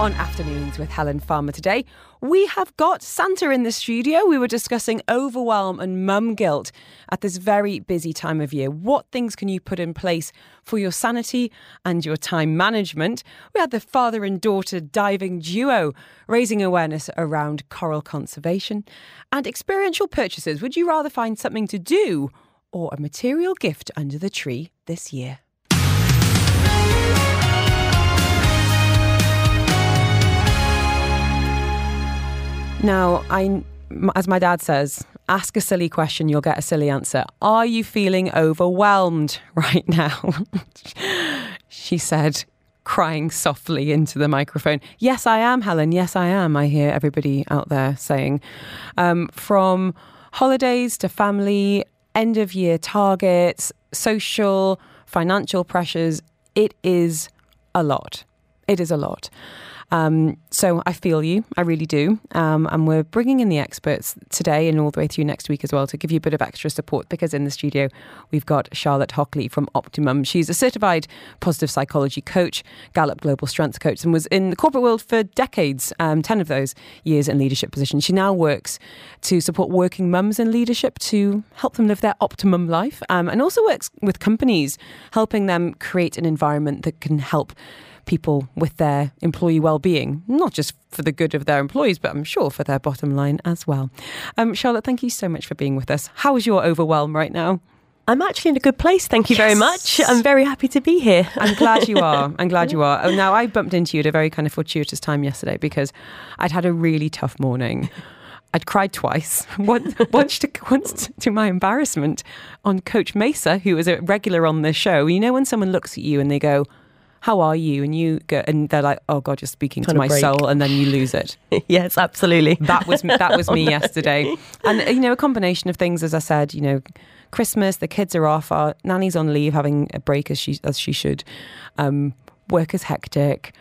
On Afternoons with Helen Farmer today. We have got Santa in the studio. We were discussing overwhelm and mum guilt at this very busy time of year. What things can you put in place for your sanity and your time management? We had the father and daughter diving duo raising awareness around coral conservation and experiential purchases. Would you rather find something to do or a material gift under the tree this year? Now, I, as my dad says, ask a silly question, you'll get a silly answer. Are you feeling overwhelmed right now? she said, crying softly into the microphone. Yes, I am, Helen. Yes, I am. I hear everybody out there saying. Um, from holidays to family, end of year targets, social, financial pressures, it is a lot. It is a lot. Um, so I feel you, I really do. Um, and we're bringing in the experts today and all the way through next week as well to give you a bit of extra support because in the studio we've got Charlotte Hockley from Optimum. She's a certified positive psychology coach, Gallup Global Strengths coach, and was in the corporate world for decades, um, 10 of those years in leadership positions. She now works to support working mums in leadership to help them live their optimum life um, and also works with companies, helping them create an environment that can help people with their employee well-being, not just for the good of their employees, but I'm sure for their bottom line as well. Um, Charlotte, thank you so much for being with us. How is your overwhelm right now? I'm actually in a good place. Thank you yes. very much. I'm very happy to be here. I'm glad you are. I'm glad you are. Oh, now, I bumped into you at a very kind of fortuitous time yesterday because I'd had a really tough morning. I'd cried twice. Once, once, to, once to my embarrassment on Coach Mesa, who is a regular on the show. You know, when someone looks at you and they go, how are you? And you go, and they're like, oh God, you're speaking to my break. soul, and then you lose it. yes, absolutely. That was that was me yesterday, and you know, a combination of things. As I said, you know, Christmas, the kids are off, our nanny's on leave, having a break as she as she should. Um, work is hectic,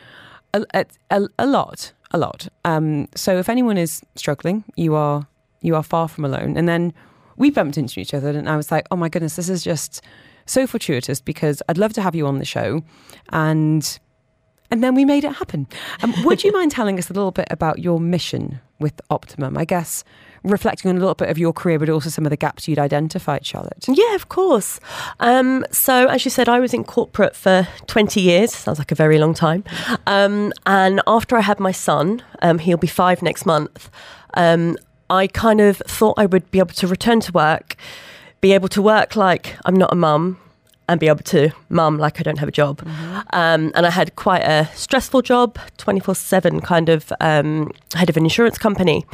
a, a, a lot, a lot. Um, so if anyone is struggling, you are you are far from alone. And then we bumped into each other, and I was like, oh my goodness, this is just so fortuitous because I'd love to have you on the show and and then we made it happen. Um, would you mind telling us a little bit about your mission with Optimum? I guess reflecting on a little bit of your career, but also some of the gaps you'd identified, Charlotte. Yeah, of course. Um, so, as you said, I was in corporate for 20 years. Sounds like a very long time. Um, and after I had my son, um, he'll be five next month, um, I kind of thought I would be able to return to work be able to work like I'm not a mum and be able to mum like I don't have a job. Mm-hmm. Um, and I had quite a stressful job, 24 7 kind of um, head of an insurance company.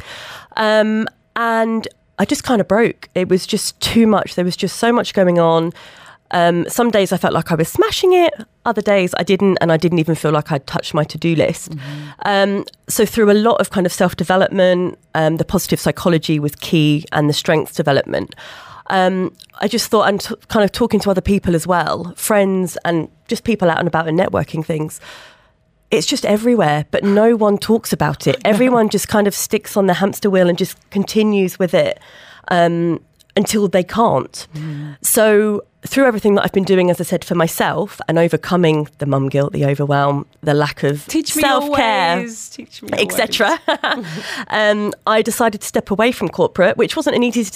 Um, and I just kind of broke. It was just too much. There was just so much going on. Um, some days I felt like I was smashing it. Other days I didn't, and I didn't even feel like I'd touched my to-do list. Mm-hmm. Um, so through a lot of kind of self-development, um, the positive psychology was key, and the strengths development um, I just thought, and t- kind of talking to other people as well, friends and just people out and about and networking things. It's just everywhere, but no one talks about it. Everyone just kind of sticks on the hamster wheel and just continues with it. Um, until they can't. Mm. So through everything that I've been doing, as I said, for myself and overcoming the mum guilt, the overwhelm, the lack of self care, etc., um, I decided to step away from corporate, which wasn't an easy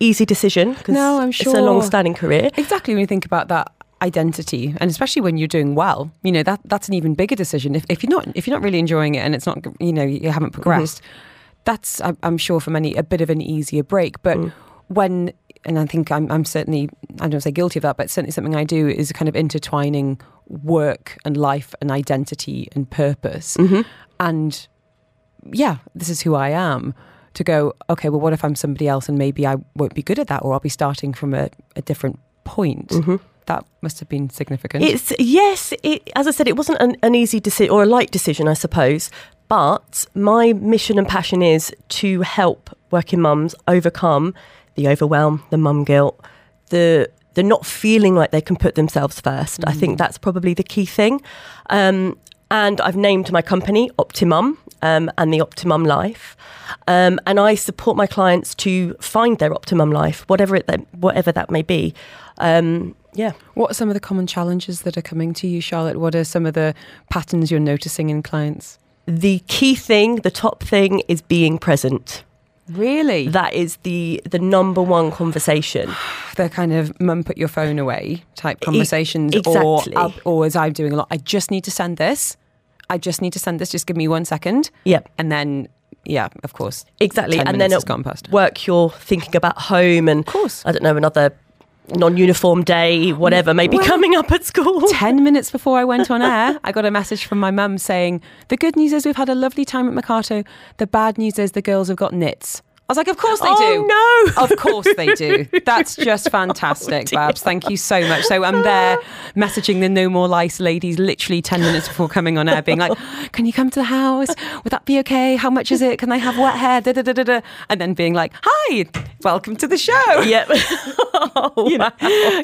easy decision because no, I'm sure. it's a long standing career. Exactly when you think about that identity and especially when you're doing well you know that that's an even bigger decision if, if you're not if you're not really enjoying it and it's not you know you haven't progressed mm-hmm. that's I'm sure for many a bit of an easier break but mm when and I think I'm, I'm certainly I don't say guilty of that, but certainly something I do is kind of intertwining work and life and identity and purpose. Mm-hmm. And yeah, this is who I am. To go, okay, well, what if I'm somebody else and maybe I won't be good at that, or I'll be starting from a, a different point. Mm-hmm. That must have been significant. It's yes. It, as I said, it wasn't an, an easy decision or a light decision, I suppose. But my mission and passion is to help working mums overcome the overwhelm, the mum guilt, the the not feeling like they can put themselves first. Mm. I think mm. that's probably the key thing. Um, and I've named my company Optimum um, and the Optimum Life. Um, and I support my clients to find their optimum life, whatever it whatever that may be. Um, yeah. What are some of the common challenges that are coming to you, Charlotte? What are some of the patterns you're noticing in clients? The key thing, the top thing, is being present. Really? That is the the number one conversation. They're kind of mum put your phone away type conversations exactly. or or as I'm doing a lot, I just need to send this. I just need to send this, just give me one second. Yep. And then yeah, of course. Exactly. and then at past. work you're thinking about home and of course. I don't know, another non-uniform day, whatever may be well, coming up at school. 10 minutes before I went on air, I got a message from my mum saying, the good news is we've had a lovely time at Mercato. The bad news is the girls have got knits. I was like, of course they oh, do. no. Of course they do. That's just oh, fantastic, oh, Babs. Thank you so much. So I'm there messaging the No More Lice ladies literally 10 minutes before coming on air, being like, can you come to the house? Would that be okay? How much is it? Can I have wet hair? Da, da, da, da, da. And then being like, hi, welcome to the show. Yep. oh, you know,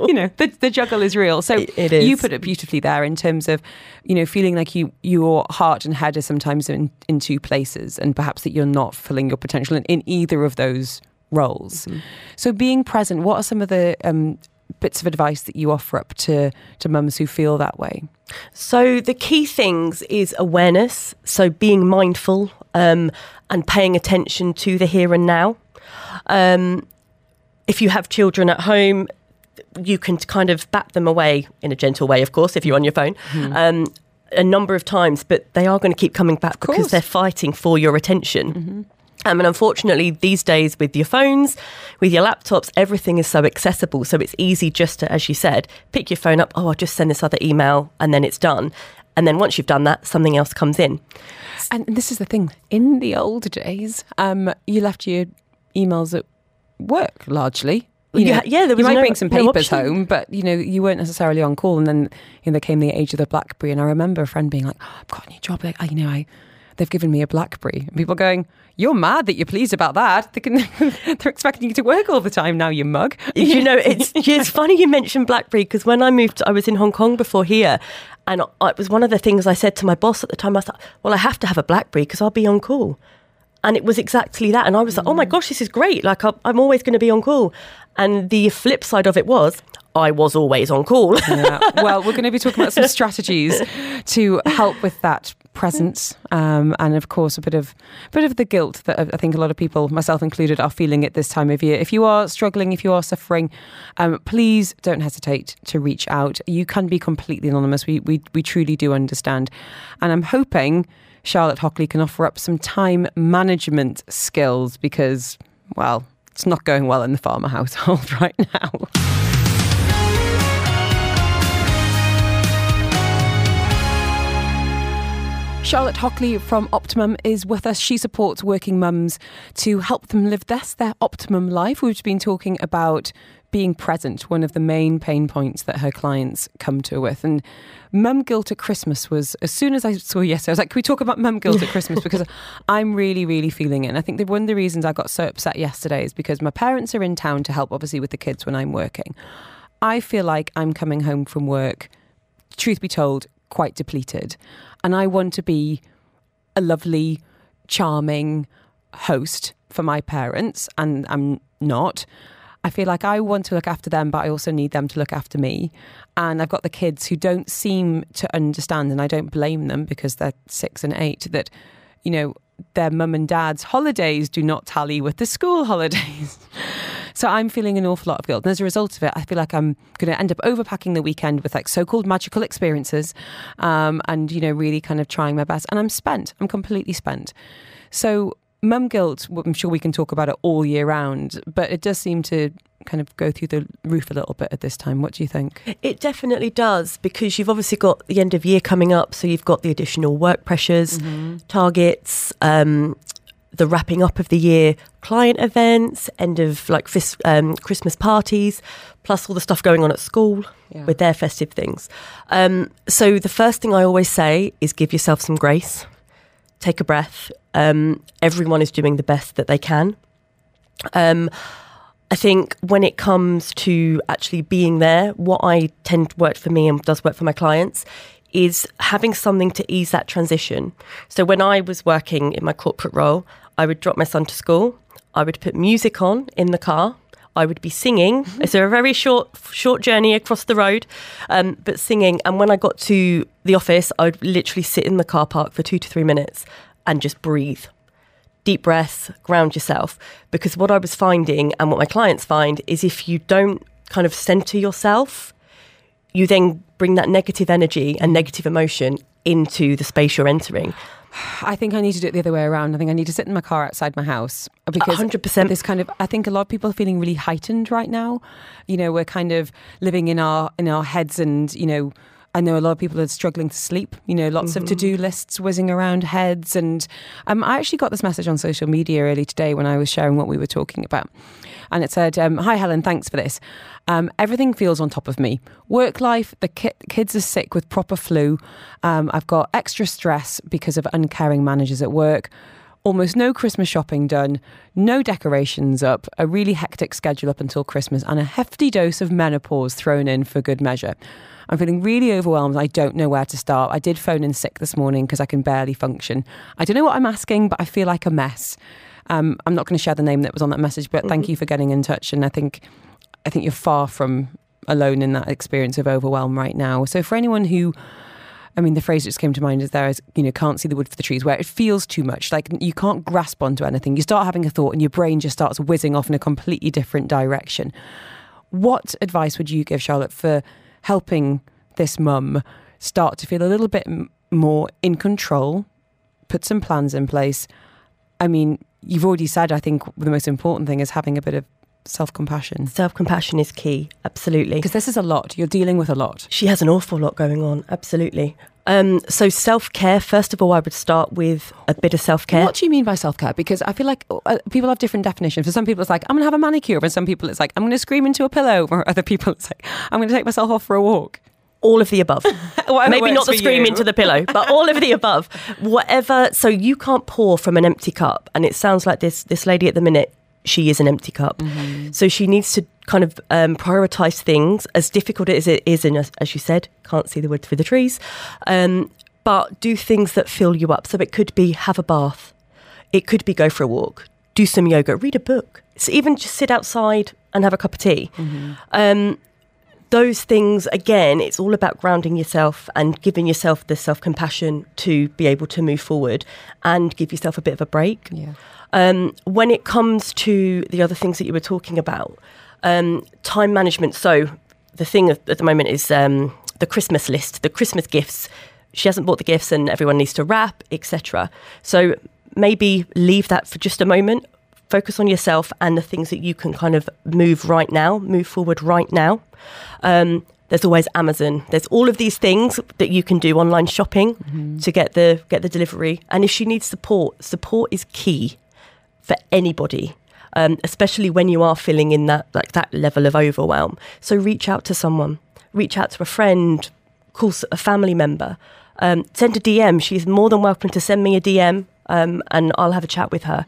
you know the, the juggle is real. So it is. you put it beautifully there in terms of, you know, feeling like you your heart and head are sometimes in, in two places and perhaps that you're not filling your potential in, in either either of those roles. Mm-hmm. So, being present, what are some of the um, bits of advice that you offer up to to mums who feel that way? So, the key things is awareness. So, being mindful um, and paying attention to the here and now. Um, if you have children at home, you can kind of bat them away in a gentle way, of course, if you're on your phone. Mm-hmm. Um, a number of times, but they are going to keep coming back because they're fighting for your attention. Mm-hmm. Um, and unfortunately, these days with your phones, with your laptops, everything is so accessible. So it's easy just to, as you said, pick your phone up. Oh, I'll just send this other email and then it's done. And then once you've done that, something else comes in. And this is the thing in the old days, um, you left your emails at work largely. You know, yeah, there was you might no, bring some papers no home, but you know you weren't necessarily on call. And then you know, there came the age of the BlackBerry, and I remember a friend being like, oh, "I've got a new job. Like, you know, I they've given me a BlackBerry. And people going, you're mad that you're pleased about that. They can, they're expecting you to work all the time now, you mug. You know, it's it's funny you mentioned BlackBerry because when I moved, I was in Hong Kong before here, and it was one of the things I said to my boss at the time. I thought, well, I have to have a BlackBerry because I'll be on call. And it was exactly that. And I was like, oh my mm. gosh, this is great. Like, I'm always going to be on call. And the flip side of it was, I was always on call. yeah. Well, we're going to be talking about some strategies to help with that presence, um, and of course a bit of bit of the guilt that I think a lot of people, myself included, are feeling at this time of year. If you are struggling, if you are suffering, um, please don't hesitate to reach out. You can be completely anonymous. We we we truly do understand, and I'm hoping Charlotte Hockley can offer up some time management skills because, well, it's not going well in the farmer household right now. Charlotte Hockley from Optimum is with us. She supports working mums to help them live this, their optimum life. We've been talking about being present, one of the main pain points that her clients come to her with. And mum guilt at Christmas was, as soon as I saw yesterday, I was like, can we talk about mum guilt at Christmas? Because I'm really, really feeling it. And I think that one of the reasons I got so upset yesterday is because my parents are in town to help, obviously, with the kids when I'm working. I feel like I'm coming home from work, truth be told, quite depleted. And I want to be a lovely, charming host for my parents, and I'm not. I feel like I want to look after them, but I also need them to look after me. And I've got the kids who don't seem to understand, and I don't blame them because they're six and eight, that, you know, their mum and dad's holidays do not tally with the school holidays. So I'm feeling an awful lot of guilt. And as a result of it, I feel like I'm going to end up overpacking the weekend with like so called magical experiences um, and, you know, really kind of trying my best. And I'm spent. I'm completely spent. So mum guilt, I'm sure we can talk about it all year round, but it does seem to kind of go through the roof a little bit at this time. What do you think? It definitely does because you've obviously got the end of year coming up, so you've got the additional work pressures, mm-hmm. targets, um, the wrapping up of the year, client events, end of like fis- um, Christmas parties, plus all the stuff going on at school yeah. with their festive things. Um, so the first thing I always say is give yourself some grace, take a breath. Um, everyone is doing the best that they can. Um, I think when it comes to actually being there, what I tend to work for me and does work for my clients is having something to ease that transition. So when I was working in my corporate role, I would drop my son to school. I would put music on in the car. I would be singing. Mm-hmm. It's a very short, short journey across the road, um, but singing. And when I got to the office, I would literally sit in the car park for two to three minutes and just breathe deep breaths, ground yourself. Because what I was finding and what my clients find is if you don't kind of center yourself, you then bring that negative energy and negative emotion into the space you're entering. I think I need to do it the other way around. I think I need to sit in my car outside my house because 100%. This kind of, I think a lot of people are feeling really heightened right now. You know, we're kind of living in our in our heads, and you know, I know a lot of people are struggling to sleep. You know, lots of to do lists whizzing around heads, and um, I actually got this message on social media early today when I was sharing what we were talking about, and it said, um, "Hi Helen, thanks for this." Um, everything feels on top of me. Work life, the ki- kids are sick with proper flu. Um, I've got extra stress because of uncaring managers at work. Almost no Christmas shopping done, no decorations up, a really hectic schedule up until Christmas, and a hefty dose of menopause thrown in for good measure. I'm feeling really overwhelmed. I don't know where to start. I did phone in sick this morning because I can barely function. I don't know what I'm asking, but I feel like a mess. Um, I'm not going to share the name that was on that message, but thank you for getting in touch. And I think I think you're far from alone in that experience of overwhelm right now. So for anyone who I mean, the phrase that just came to mind is there is, you know, can't see the wood for the trees, where it feels too much. Like you can't grasp onto anything. You start having a thought and your brain just starts whizzing off in a completely different direction. What advice would you give, Charlotte, for helping this mum start to feel a little bit more in control, put some plans in place? I mean, you've already said, I think the most important thing is having a bit of self compassion. Self compassion is key, absolutely. Because this is a lot. You're dealing with a lot. She has an awful lot going on, absolutely. Um, so, self care, first of all, I would start with a bit of self care. What do you mean by self care? Because I feel like uh, people have different definitions. For some people, it's like, I'm going to have a manicure. For some people, it's like, I'm going to scream into a pillow. For other people, it's like, I'm going to take myself off for a walk. all of the above. Maybe not the scream you. into the pillow, but all of the above. Whatever. So you can't pour from an empty cup, and it sounds like this this lady at the minute. She is an empty cup, so she needs to kind of um, prioritize things. As difficult as it is, and as, as you said, can't see the wood through the trees, um, but do things that fill you up. So it could be have a bath, it could be go for a walk, do some yoga, read a book, so even just sit outside and have a cup of tea. Um, those things again it's all about grounding yourself and giving yourself the self-compassion to be able to move forward and give yourself a bit of a break Yeah. Um, when it comes to the other things that you were talking about um, time management. So the thing at the moment is um, the christmas list the christmas gifts. She hasn't bought the gifts and everyone needs to wrap etc so maybe leave that for just a moment. Focus on yourself and the things that you can kind of move right now move forward right now. Um, there's always Amazon. There's all of these things that you can do online shopping to get the get the delivery. And if she needs support, support is key for anybody, um, especially when you are feeling in that like that level of overwhelm. So reach out to someone, reach out to a friend, call a family member, um, send a DM. She's more than welcome to send me a DM, um, and I'll have a chat with her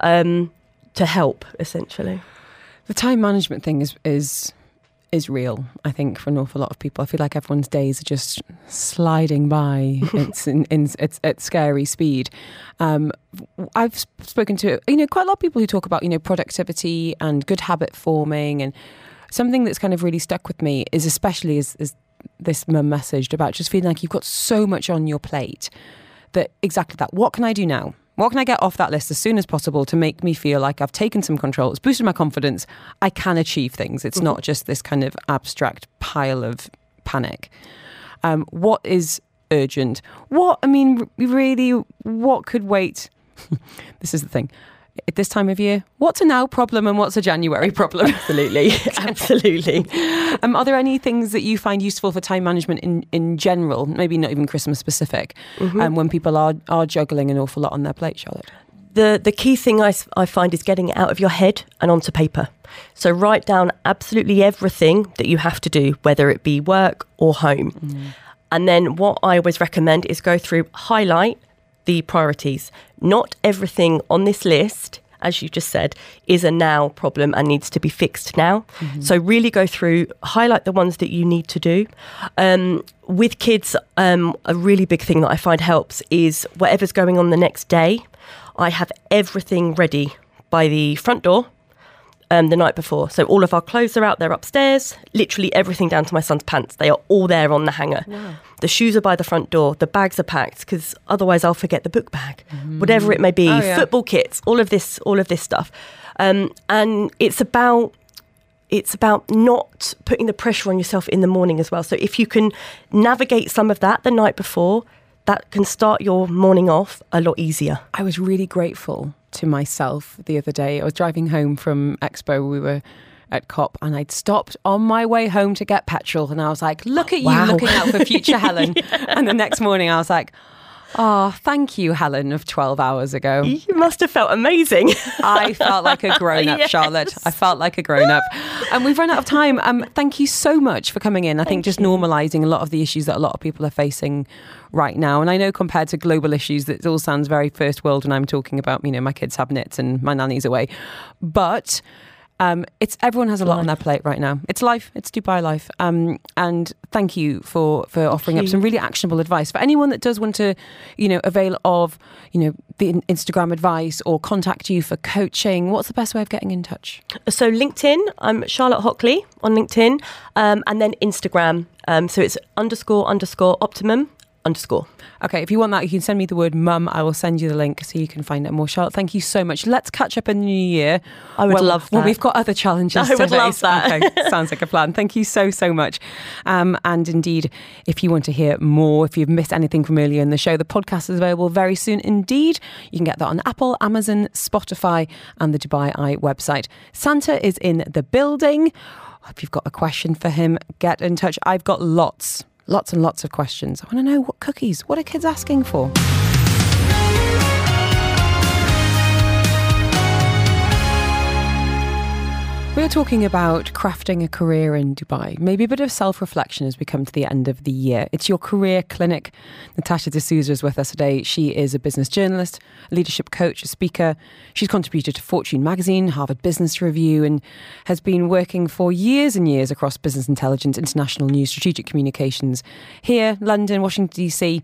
um, to help. Essentially, The time management thing is is is real. I think for an awful lot of people, I feel like everyone's days are just sliding by. it's in, in it's at scary speed. Um, I've spoken to you know quite a lot of people who talk about you know productivity and good habit forming, and something that's kind of really stuck with me is especially is, is this mum messaged about just feeling like you've got so much on your plate that exactly that. What can I do now? What can I get off that list as soon as possible to make me feel like I've taken some control? It's boosted my confidence. I can achieve things. It's not just this kind of abstract pile of panic. Um, what is urgent? What, I mean, really, what could wait? this is the thing. At this time of year, what's a now problem and what's a January problem? absolutely, absolutely. Um, are there any things that you find useful for time management in, in general, maybe not even Christmas specific, um, when people are, are juggling an awful lot on their plate, Charlotte? the the key thing I, I find is getting it out of your head and onto paper. So write down absolutely everything that you have to do, whether it be work or home. And then what I always recommend is go through, highlight the priorities. Not everything on this list as you just said, is a now problem and needs to be fixed now. Mm-hmm. So, really go through, highlight the ones that you need to do. Um, with kids, um, a really big thing that I find helps is whatever's going on the next day, I have everything ready by the front door um, the night before. So all of our clothes are out there upstairs, literally everything down to my son's pants. They are all there on the hanger. Wow. The shoes are by the front door, the bags are packed because otherwise I'll forget the book bag, mm. whatever it may be, oh, yeah. football kits, all of this, all of this stuff. Um, and it's about it's about not putting the pressure on yourself in the morning as well. So if you can navigate some of that the night before, that can start your morning off a lot easier. I was really grateful to myself the other day. I was driving home from Expo. We were at COP and I'd stopped on my way home to get petrol and I was like, look at wow. you looking out for future Helen. yeah. And the next morning I was like, Oh, thank you, Helen, of 12 hours ago. You must have felt amazing. I felt like a grown up, yes. Charlotte. I felt like a grown up. And we've run out of time. Um, thank you so much for coming in. I thank think just you. normalising a lot of the issues that a lot of people are facing right now. And I know compared to global issues, that all sounds very first world when I'm talking about, you know, my kids have nits and my nanny's away. But um, it's everyone has a lot life. on their plate right now. It's life. It's Dubai life. Um, and thank you for for thank offering you. up some really actionable advice for anyone that does want to, you know, avail of you know the Instagram advice or contact you for coaching. What's the best way of getting in touch? So LinkedIn. I'm Charlotte Hockley on LinkedIn, um, and then Instagram. Um, so it's underscore underscore optimum underscore. Okay, if you want that, you can send me the word mum. I will send you the link so you can find it more. Charlotte, thank you so much. Let's catch up in the new year. I would well, love that. Well, we've got other challenges. I would love that. Okay, sounds like a plan. Thank you so, so much. Um, and indeed, if you want to hear more, if you've missed anything from earlier in the show, the podcast is available very soon indeed. You can get that on Apple, Amazon, Spotify, and the Dubai Eye website. Santa is in the building. If you've got a question for him, get in touch. I've got lots lots and lots of questions. I want to know what cookies, what are kids asking for? We're talking about crafting a career in Dubai. Maybe a bit of self reflection as we come to the end of the year. It's your career clinic. Natasha D'Souza is with us today. She is a business journalist, a leadership coach, a speaker. She's contributed to Fortune magazine, Harvard Business Review, and has been working for years and years across business intelligence, international news, strategic communications here, London, Washington, D.C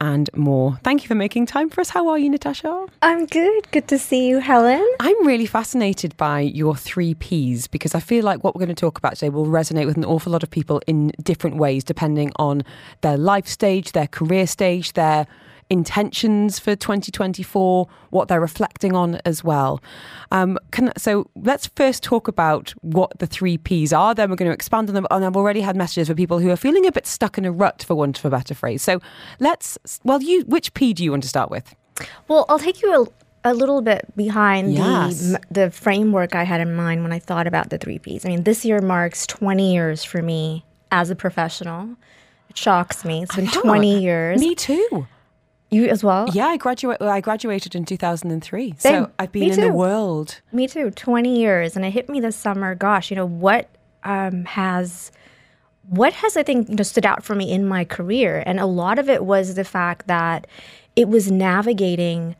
and more. Thank you for making time for us. How are you, Natasha? I'm good. Good to see you, Helen. I'm really fascinated by your three Ps because I feel like what we're going to talk about today will resonate with an awful lot of people in different ways, depending on their life stage, their career stage, their intentions for 2024, what they're reflecting on as well. Um, can, so let's first talk about what the three Ps are. Then we're going to expand on them. And I've already had messages for people who are feeling a bit stuck in a rut, for want of a better phrase. So let's, well, you, which P do you want to start with? Well, I'll take you a, a little bit behind yes. the the framework I had in mind when I thought about the three Ps. I mean, this year marks 20 years for me as a professional. It shocks me. It's been 20 years. Me too. You as well? Yeah, I graduated. I graduated in two thousand and three. So I've been in the world. Me too. Twenty years, and it hit me this summer. Gosh, you know what um, has what has I think you know, stood out for me in my career, and a lot of it was the fact that it was navigating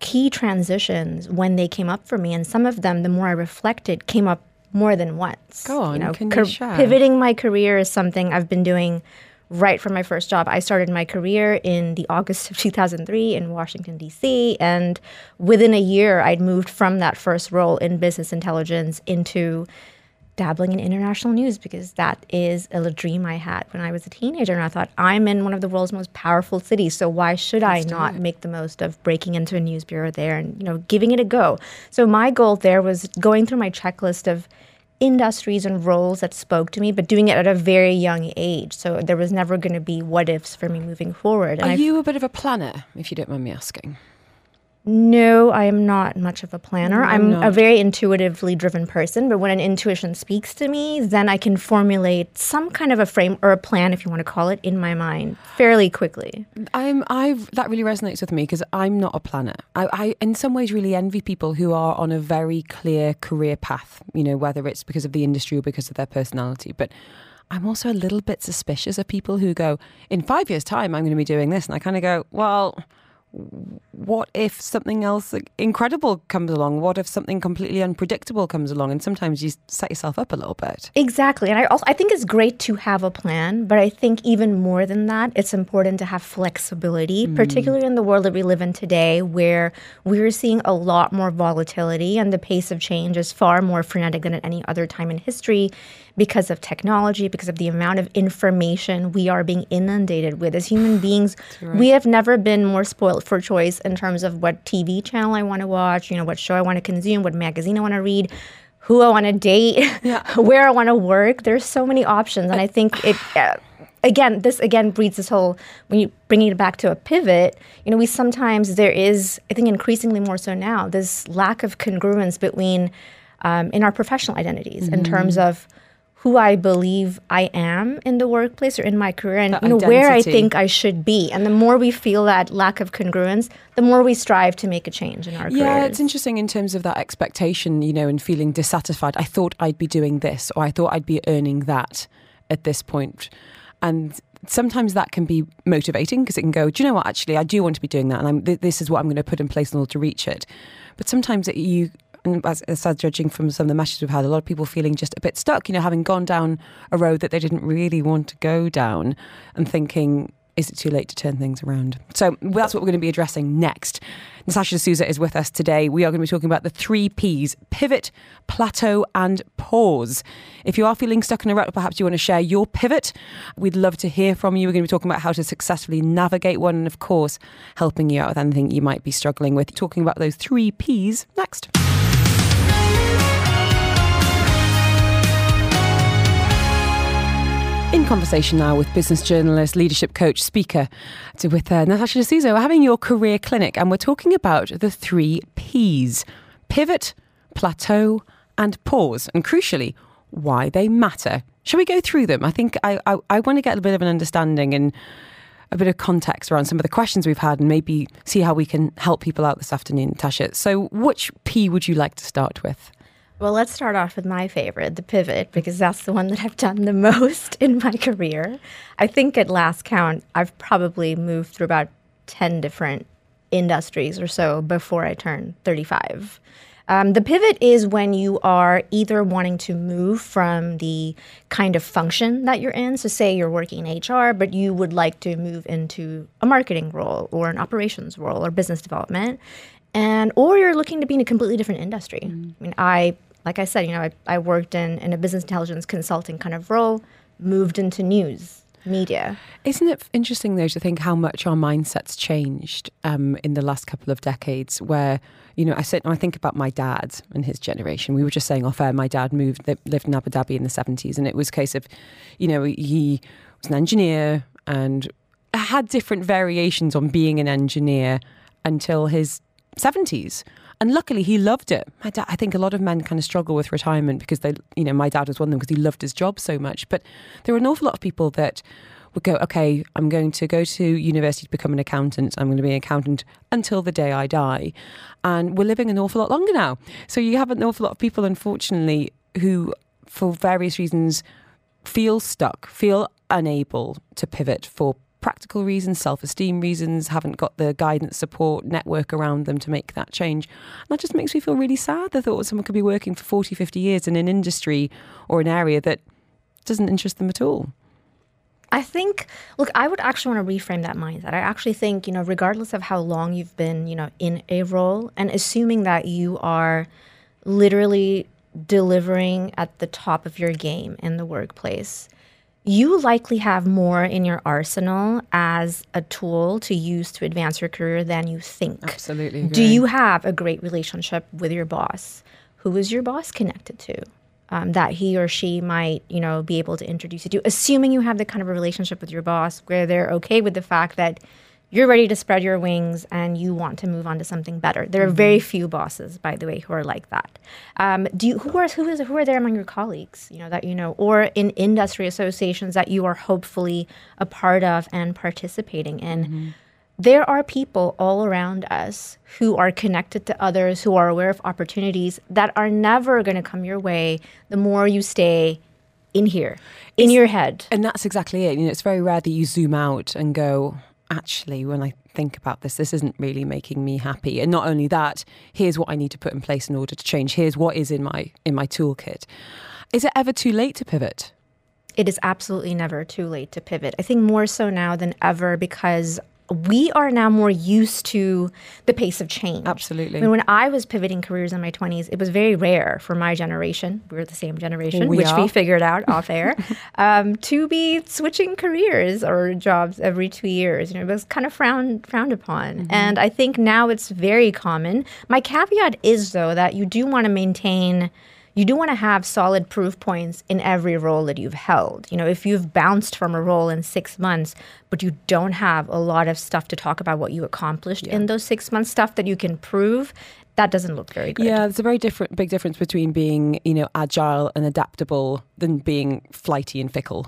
key transitions when they came up for me, and some of them, the more I reflected, came up more than once. Go on, you know, can you share? pivoting my career is something I've been doing right from my first job. I started my career in the August of 2003 in Washington, D.C. And within a year, I'd moved from that first role in business intelligence into dabbling in international news because that is a dream I had when I was a teenager. And I thought, I'm in one of the world's most powerful cities, so why should Let's I not make the most of breaking into a news bureau there and you know giving it a go? So my goal there was going through my checklist of industries and roles that spoke to me, but doing it at a very young age. So there was never going to be what ifs for me moving forward. And Are I've, you a bit of a planner, if you don't mind me asking? No, I am not much of a planner. No, I'm not. a very intuitively driven person, but when an intuition speaks to me, then I can formulate some kind of a frame or a plan, if you want to call it, in my mind fairly quickly. I'm, I've that really resonates with me because I'm not a planner. I, I, in some ways, really envy people who are on a very clear career path. You know, whether it's because of the industry or because of their personality, but. I'm also a little bit suspicious of people who go, in five years' time, I'm going to be doing this. And I kind of go, well, what if something else incredible comes along? What if something completely unpredictable comes along? And sometimes you set yourself up a little bit. Exactly. And I also I think it's great to have a plan, but I think even more than that, it's important to have flexibility, mm. particularly in the world that we live in today where we're seeing a lot more volatility and the pace of change is far more frenetic than at any other time in history because of technology, because of the amount of information we are being inundated with. As human beings, right. we have never been more spoiled for choice in terms of what TV channel I want to watch, you know, what show I want to consume, what magazine I want to read who I want to date, yeah. where I want to work. There's so many options, and I think it. Uh, again, this again breeds this whole when you bringing it back to a pivot. You know, we sometimes there is, I think, increasingly more so now, this lack of congruence between um, in our professional identities mm-hmm. in terms of who I believe I am in the workplace or in my career and you know, where I think I should be. And the more we feel that lack of congruence, the more we strive to make a change in our career. yeah, careers. it's interesting in terms of that expectation, you know, and feeling dissatisfied. I thought I'd be doing this or I thought I'd be earning that at this point. And sometimes that can be motivating because it can go, do you know what? Actually, I do want to be doing that, and I'm, th- this is what I'm going to put in place in order to reach it. But sometimes it, you and as, as judging from some of the messages we've had, a lot of people feeling just a bit stuck, you know, having gone down a road that they didn't really want to go down and thinking, is it too late to turn things around? So that's what we're going to be addressing next. Natasha D'Souza is with us today. We are going to be talking about the three P's pivot, plateau, and pause. If you are feeling stuck in a rut, perhaps you want to share your pivot. We'd love to hear from you. We're going to be talking about how to successfully navigate one and, of course, helping you out with anything you might be struggling with. Talking about those three P's next. In conversation now with business journalist, leadership coach, speaker, with uh, Natasha D'Souza. We're having your career clinic and we're talking about the three P's pivot, plateau, and pause. And crucially, why they matter. Shall we go through them? I think I, I, I want to get a bit of an understanding and a bit of context around some of the questions we've had and maybe see how we can help people out this afternoon, Natasha. So, which P would you like to start with? Well, let's start off with my favorite, the pivot, because that's the one that I've done the most in my career. I think at last count, I've probably moved through about 10 different industries or so before I turned 35. Um, the pivot is when you are either wanting to move from the kind of function that you're in. So, say you're working in HR, but you would like to move into a marketing role or an operations role or business development and or you're looking to be in a completely different industry. Mm. I mean, I like I said, you know, I, I worked in in a business intelligence consulting kind of role, moved into news media. Isn't it interesting though to think how much our mindsets changed um, in the last couple of decades? Where you know, I said I think about my dad and his generation. We were just saying off air. My dad moved, lived in Abu Dhabi in the seventies, and it was a case of, you know, he was an engineer and had different variations on being an engineer until his 70s. And luckily, he loved it. My dad, I think a lot of men kind of struggle with retirement because they, you know, my dad was one of them because he loved his job so much. But there were an awful lot of people that would go, okay, I'm going to go to university to become an accountant. I'm going to be an accountant until the day I die. And we're living an awful lot longer now. So you have an awful lot of people, unfortunately, who, for various reasons, feel stuck, feel unable to pivot for practical reasons, self esteem reasons, haven't got the guidance, support, network around them to make that change. And that just makes me feel really sad. The thought that someone could be working for 40, 50 years in an industry or an area that doesn't interest them at all. I think, look, I would actually want to reframe that mindset. I actually think, you know, regardless of how long you've been, you know, in a role, and assuming that you are literally delivering at the top of your game in the workplace, you likely have more in your arsenal as a tool to use to advance your career than you think. Absolutely. Agree. Do you have a great relationship with your boss? Who is your boss connected to? Um, that he or she might, you know, be able to introduce you to, assuming you have the kind of a relationship with your boss where they're okay with the fact that you're ready to spread your wings and you want to move on to something better. There are mm-hmm. very few bosses, by the way, who are like that. Um, do you, who are who is who are there among your colleagues, you know, that you know, or in industry associations that you are hopefully a part of and participating in? Mm-hmm. There are people all around us who are connected to others, who are aware of opportunities that are never going to come your way the more you stay in here, in it's, your head. And that's exactly it. You know, it's very rare that you zoom out and go, actually, when I think about this. This isn't really making me happy. And not only that, here's what I need to put in place in order to change. Here's what is in my in my toolkit. Is it ever too late to pivot? It is absolutely never too late to pivot. I think more so now than ever because we are now more used to the pace of change. Absolutely. I mean, when I was pivoting careers in my 20s, it was very rare for my generation, we are the same generation, We which are. we figured out off air, um, to be switching careers or jobs every two years. You know, it was kind of frowned, frowned upon. And I think now it's very common. My caveat is, though, that you do want to maintain you do want to have solid proof points in every role that you've held. You know, if you've bounced from a role in six months, but you don't have a lot of stuff to talk about what you accomplished in those six months, stuff that you can prove, that doesn't look very good. Yeah, there's a very different, big difference between being, you know, agile and adaptable than being flighty and fickle.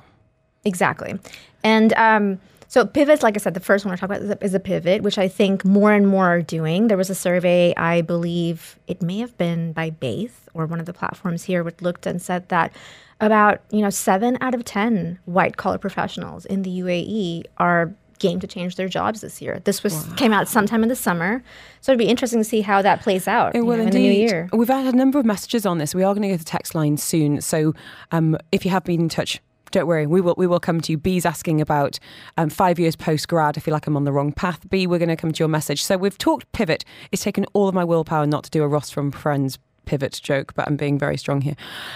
Exactly. And um, so pivots, like I said, the first one I talk about is a, is a pivot, which I think more and more are doing. There was a survey, I believe it may have been by Bayt or one of the platforms here, which looked and said that about you know seven out of ten white collar professionals in the UAE are game to change their jobs this year. This was came out sometime in the summer, so it'd be interesting to see how that plays out It will know, in the new year. We've had a number of messages on this. We are going to go to the text line soon. So um, if you have been in touch, don't worry, we will we will come to you. B's asking about um, five years post grad. I feel like I'm on the wrong path. B, we're going to come to your message. So we've talked pivot. It's taken all of my willpower not to do a Ross from Friends pivot joke, but I'm being very strong here.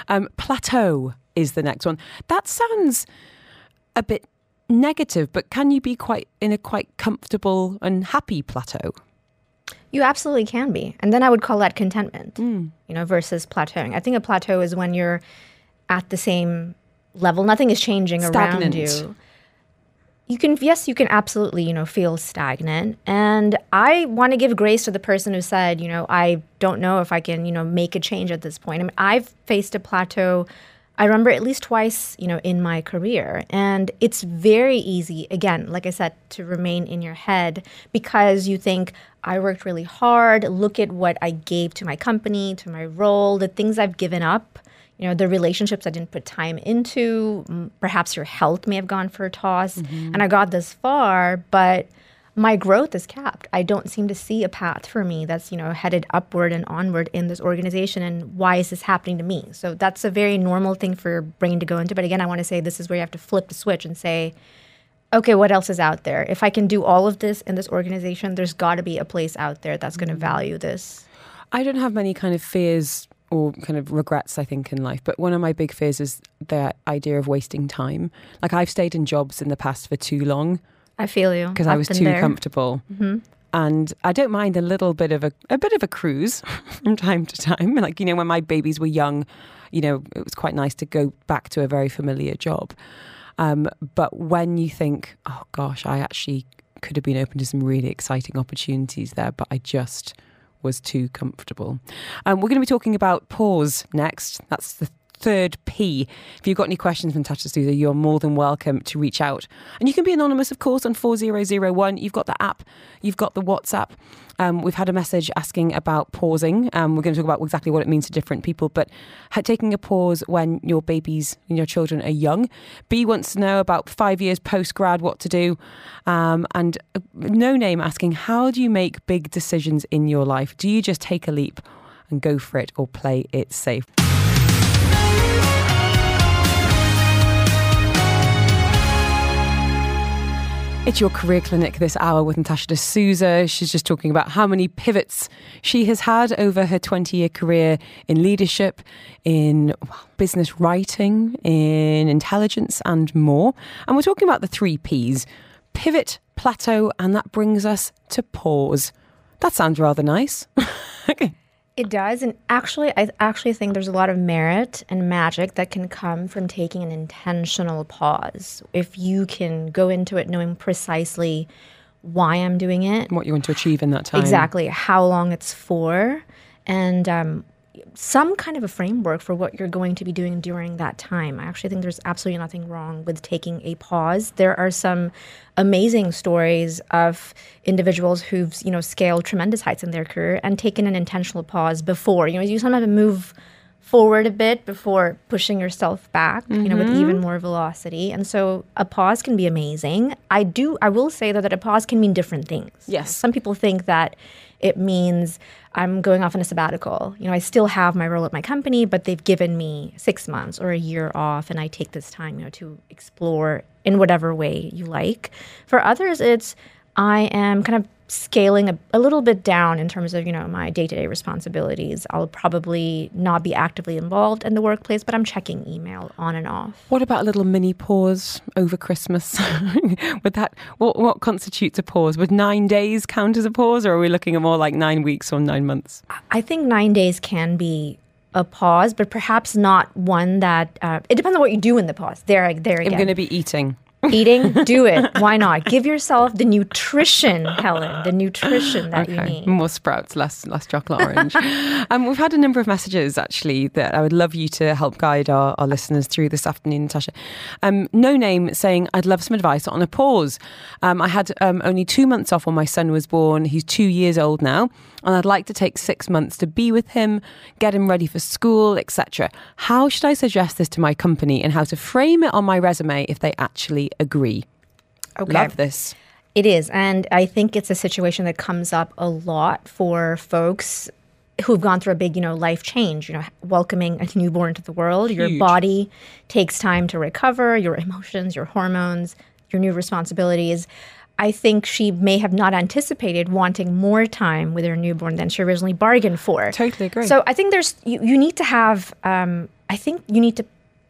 Um, plateau is the next one. That sounds a bit negative, but can you be quite in a quite comfortable and happy plateau? You absolutely can be. And then I would call that contentment, you know, versus plateauing. I think a plateau is when you're at the same level, nothing is changing around you. You can, yes, you can absolutely, you know, feel stagnant. And I want to give grace to the person who said, you know, I don't know if I can, you know, make a change at this point. I mean, I've faced a plateau I remember at least twice, you know, in my career. And it's very easy, again, like I said, to remain in your head because you think, I worked really hard. Look at what I gave to my company, to my role, the things I've given up, you know, the relationships I didn't put time into. Perhaps your health may have gone for a toss. Mm-hmm. And I got this far, but my growth is capped. I don't seem to see a path for me that's, you know, headed upward and onward in this organization. And why is this happening to me? So that's a very normal thing for your brain to go into. But again, I want to say this is where you have to flip the switch and say, okay, what else is out there? If I can do all of this in this organization, there's got to be a place out there that's going to mm-hmm. value this. I don't have many kind of fears or kind of regrets, I think, in life. But one of my big fears is the idea of wasting time. Like I've stayed in jobs in the past for too long I feel you because I was too there. comfortable. And I don't mind a little bit of a, a bit of a cruise from time to time. Like, you know, when my babies were young, you know, it was quite nice to go back to a very familiar job. Um, but when you think, oh gosh, I actually could have been open to some really exciting opportunities there, but I just was too comfortable. Um, we're going to be talking about pause next. That's the third P. If you've got any questions from Tasha Souza, you're more than welcome to reach out. And you can be anonymous, of course, on 4001. You've got the app, you've got the WhatsApp. Um, we've had a message asking about pausing. Um, we're going to talk about exactly what it means to different people, but taking a pause when your babies and your children are young. B wants to know about five years post grad, what to do. Um, and uh, no name asking, how do you make big decisions in your life? Do you just take a leap and go for it or play it safe? It's your career clinic this hour with Natasha D'Souza. She's just talking about how many pivots she has had over her 20 year career in leadership, in business writing, in intelligence, and more. And we're talking about the three P's pivot, plateau, and that brings us to pause. That sounds rather nice. okay. It does, and actually, I actually think there's a lot of merit and magic that can come from taking an intentional pause. If you can go into it knowing precisely why I'm doing it, What you want to achieve in that time. exactly how long it's for, and um, some kind of a framework for what you're going to be doing during that time. I actually think there's absolutely nothing wrong with taking a pause. There are some amazing stories of individuals who've you know scaled tremendous heights in their career and taken an intentional pause before. You know, you sometimes move forward a bit before pushing yourself back, you know, with mm-hmm. even more velocity. And so a pause can be amazing. I do I will say though that a pause can mean different things. Yes. Some people think that it means I'm going off on a sabbatical. You know, I still have my role at my company, but they've given me six months or a year off, and I take this time, you know, to explore in whatever way you like. For others, it's I am kind of scaling a, a little bit down in terms of you know my day-to-day responsibilities i'll probably not be actively involved in the workplace but i'm checking email on and off What about a little mini pause over Christmas? Would that what what constitutes a pause? Would nine days count as a pause, or are we looking at more like nine weeks or nine months? I think nine days can be a pause, but perhaps not one that. Uh, it depends on what you do in the pause. There, there I'm going to be eating. Eating, do it. Why not? Give yourself the nutrition, Helen, the nutrition that you need. More sprouts, less less chocolate orange. um, we've had a number of messages actually that I would love you to help guide our, our listeners through this afternoon, Natasha. Um, no name saying I'd love some advice on a pause. Um, I had um, only two months off when my son was born. He's two years old now, and I'd like to take six months to be with him, get him ready for school, etc. How should I suggest this to my company and how to frame it on my resume if they actually agree? Okay. Love this. It is. And I think it's a situation that comes up a lot for folks who've gone through a big, you know, life change, you know, welcoming a newborn to the world. Your Huge. body takes time to recover, your emotions, your hormones, your new responsibilities. I think she may have not anticipated wanting more time with her newborn than she originally bargained for. Totally agree. So I think there's you, you need to have um, I think you need to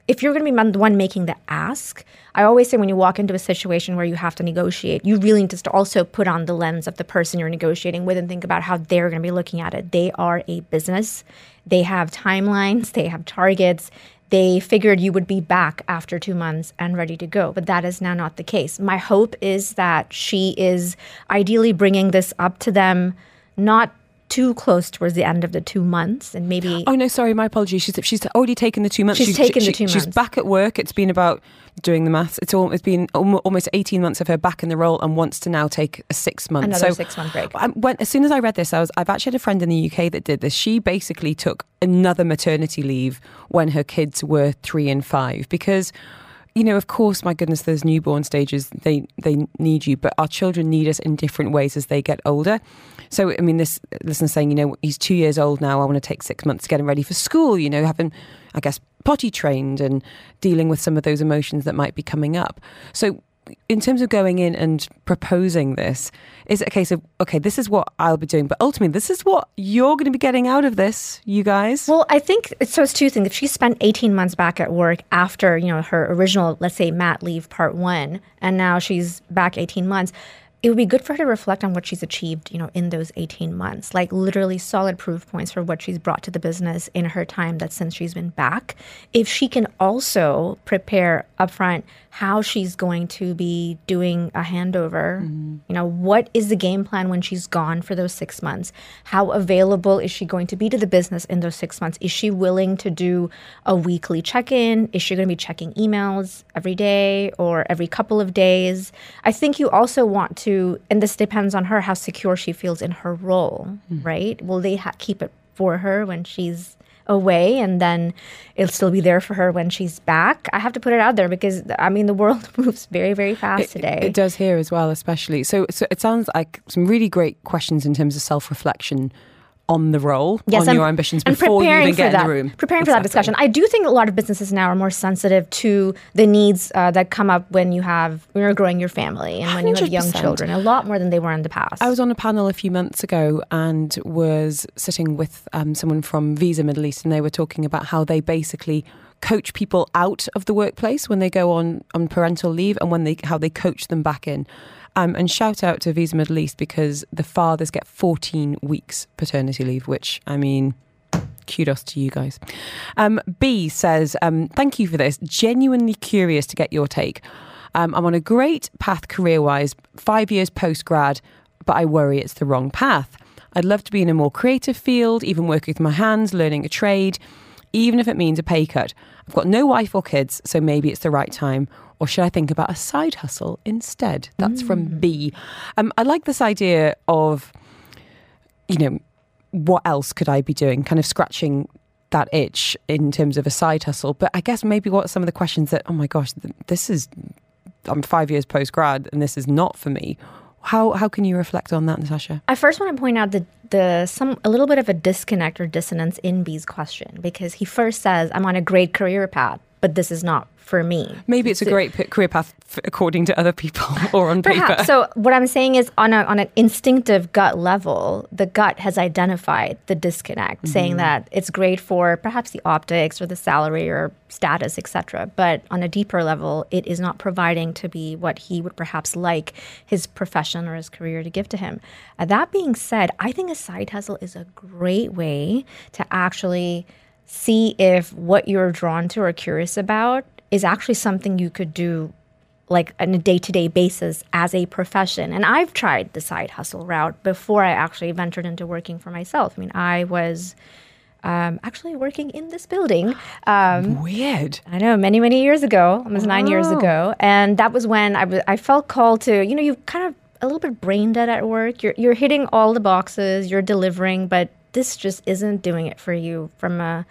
if you're going to be the one making the ask, I always say when you walk into a situation where you have to negotiate, you really need to also put on the lens of the person you're negotiating with and think about how they're going to be looking at it. They are a business, they have timelines, they have targets. They figured you would be back after two months and ready to go, but that is now not the case. My hope is that she is ideally bringing this up to them, not too close towards the end of the two months, and maybe Oh no, sorry, my apologies. She's she's already taken the two months. She's taken the two She's months. back at work. It's been about doing the maths. It's all. It's been almost eighteen months of her back in the role, and wants to now take a six month. Another so six-month break. I, when, as soon as I read this, I was. I've actually had a friend in the UK that did this. She basically took another maternity leave when her kids were three and five because. You know, of course, my goodness, those newborn stages, they, they need you, but our children need us in different ways as they get older. So, I mean, this listener saying, you know, he's two years old now. I want to take six months to get him ready for school, you know, having, I guess, potty trained and dealing with some of those emotions that might be coming up. So, in terms of going in and proposing this, is it a case of, okay, this is what I'll be doing, but ultimately, this is what you're going to be getting out of this, you guys? Well, I think it's so. It's two things. If she spent 18 months back at work after, you know, her original, let's say, mat leave part one, and now she's back 18 months, it would be good for her to reflect on what she's achieved, you know, in those 18 months, like literally solid proof points for what she's brought to the business in her time that since she's been back. If she can also prepare upfront how she's going to be doing a handover, mm-hmm. you know, what is the game plan when she's gone for those six months? How available is she going to be to the business in those six months? Is she willing to do a weekly check in? Is she going to be checking emails every day or every couple of days? I think you also want to, and this depends on her, how secure she feels in her role, hmm. right? Will they ha- keep it for her when she's away and then it'll still be there for her when she's back. I have to put it out there because I mean the world moves very very fast It- today. It does here as well, especially. So, so it sounds like some really great questions in terms of self reflection on the role, on and- your ambitions before you even get in the room. Preparing for that discussion. I do think a lot of businesses now are more sensitive to the needs uh, that come up when you have when you're growing your family and when you have young children. A lot more than they were in the past. I was on a panel a few months ago and was sitting with um, someone from Visa Middle East, and they were talking about how they basically coach people out of the workplace when they go on, on parental leave and when they how they coach them back in. Um, and shout out to Visa Middle East because the fathers get 14 weeks paternity leave, which I mean, kudos to you guys. Um, B says, um, Thank you for this. Genuinely curious to get your take. Um, I'm on a great path career wise, five years post grad, but I worry it's the wrong path. I'd love to be in a more creative field, even working with my hands, learning a trade, even if it means a pay cut. I've got no wife or kids, so maybe it's the right time. Or should I think about a side hustle instead? That's from B. Um, I like this idea of, you know, what else could I be doing? Kind of scratching that itch in terms of a side hustle. But I guess maybe what are some of the questions that, oh my gosh, this is, I'm five years post grad and this is not for me. How, how can you reflect on that, Natasha? I first want to point out the the some a little bit of a disconnect or dissonance in B's question because he first says I'm on a great career path, but this is not for me. Maybe it's a great p- career path f- according to other people or on Perhaps. paper. So what I'm saying is on a on an instinctive gut level, the gut has identified the disconnect, saying that it's great for perhaps the optics or the salary or status, etc. But on a deeper level, it is not providing to be what he would perhaps like his profession or his career to give to him. Uh, that being said, I think a side hustle is a great way to actually see if what you're drawn to or curious about is actually something you could do like on a day-to-day basis as a profession and i've tried the side hustle route before i actually ventured into working for myself i mean i was um, actually working in this building um, Weird. I know, many, many years ago, almost nine years ago. And that was when I was- I felt called to, you know, you kind of a little bit brain dead at work. You're, you're hitting all the boxes, you're delivering, but this just isn't doing it for you from a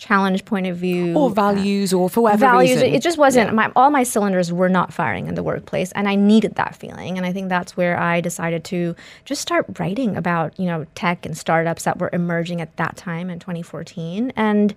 challenge point of view. Or uh, values or for whatever values. reason. It just wasn't, my, all my cylinders were not firing in the workplace. And I needed that feeling. And I think that's where I decided to just start writing about, you know, tech and startups that were emerging at that time in 2014. And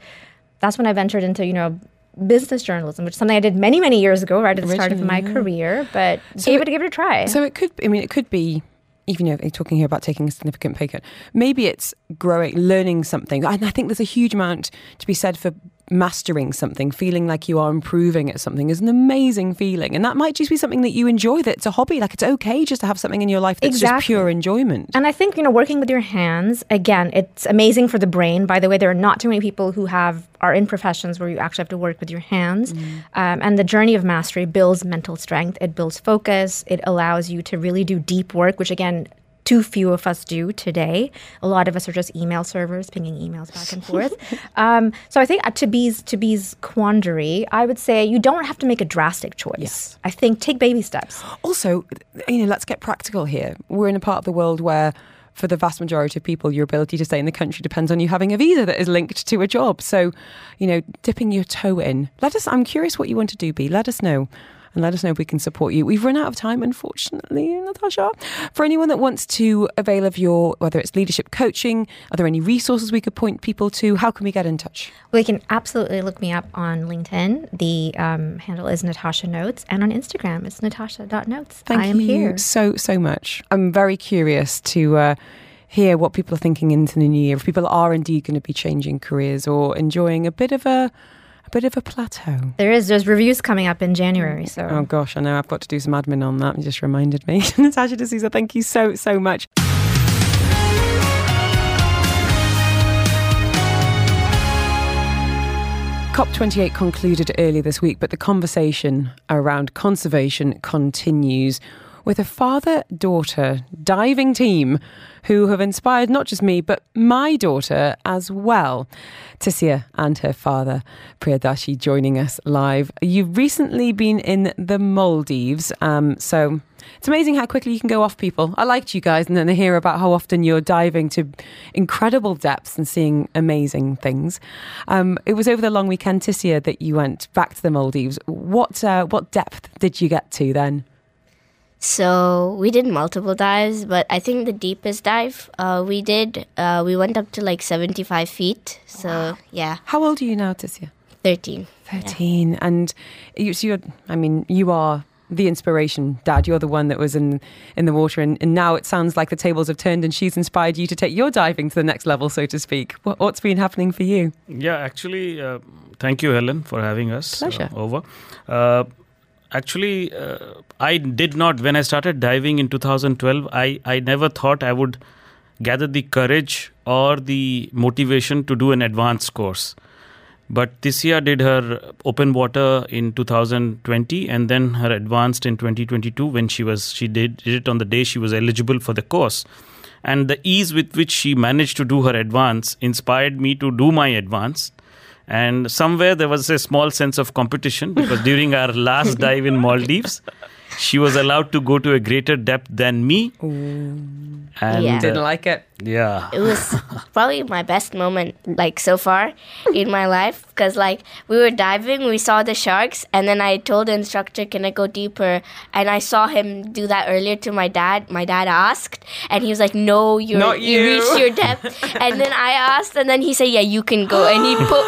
that's when I ventured into, you know, business journalism, which is something I did many, many years ago, right at the start of my career, but so gave it, give it a try. So it could, I mean, it could be, even if you're talking here about taking a significant pay cut, maybe it's growing, learning something. And I think there's a huge amount to be said for mastering something, feeling like you are improving at something is an amazing feeling. And that might just be something that you enjoy, that it's a hobby. Like it's okay just to have something in your life that's just pure enjoyment. And I think, you know, working with your hands, again, it's amazing for the brain. By the way, there are not too many people who have are in professions where you actually have to work with your hands. Um, and the journey of mastery builds mental strength, it builds focus, it allows you to really do deep work, which again, too few of us do today. A lot of us are just email servers pinging emails back and forth. um, so I think uh, to B's to B's quandary, I would say you don't have to make a drastic choice. Yes. I think take baby steps. Also, you know, let's get practical here. We're in a part of the world where, for the vast majority of people, your ability to stay in the country depends on you having a visa that is linked to a job. So, you know, dipping your toe in. Let us. I'm curious what you want to do. B. Let us know. And let us know if we can support you. We've run out of time, unfortunately, Natasha. For anyone that wants to avail of your, whether it's leadership coaching, are there any resources we could point people to? How can we get in touch? Well, you can absolutely look me up on LinkedIn. The um, handle is Natasha Notes, and on Instagram, it's natasha.notes. Thank I am you here. so so much. I'm very curious to uh, hear what people are thinking into the new year. If people are indeed going to be changing careers or enjoying a bit of a a bit of a plateau. There is there's reviews coming up in January, so Oh gosh, I know I've got to do some admin on that. You just reminded me. Natasha D'Souza, thank you so so much. COP28 concluded earlier this week, but the conversation around conservation continues with a father daughter diving team who have inspired not just me, but my daughter as well. Tissia and her father, Priyadarshi, joining us live. You've recently been in the Maldives, um, so it's amazing how quickly you can go off people. I liked you guys, and then I hear about how often you're diving to incredible depths and seeing amazing things. Um, it was over the long weekend, Tissia, that you went back to the Maldives. What uh, what depth did you get to then? So we did multiple dives, but I think the deepest dive uh, we did, uh, we went up to like 75 feet. So yeah, How old are you now, Tissia? 13. 13 and you, so you're i mean you are the inspiration dad you're the one that was in in the water and, and now it sounds like the tables have turned and she's inspired you to take your diving to the next level so to speak what, what's been happening for you Yeah, actually, uh, thank you, Helen, for having us uh, Pleasure. over. Actually, uh, I did not, when I started diving in 2012, I, I never thought I would gather the courage or the motivation to do an advanced course. But this year did her open water in 2020 and then her advanced in 2022 when she was she did, did it on the day she was eligible for the course and the ease with which she managed to do her advance inspired me to do my advance and somewhere there was a small sense of competition because during our last dive in maldives she was allowed to go to a greater depth than me. And Yeah. Didn't like it. yeah. it was probably my best moment like so far in my life because like we were diving we saw the sharks and then i told the instructor can i go deeper and i saw him do that earlier to my dad my dad asked and he was like no you're, Not you you." reached your depth and then i asked and then he said yeah you can go and he put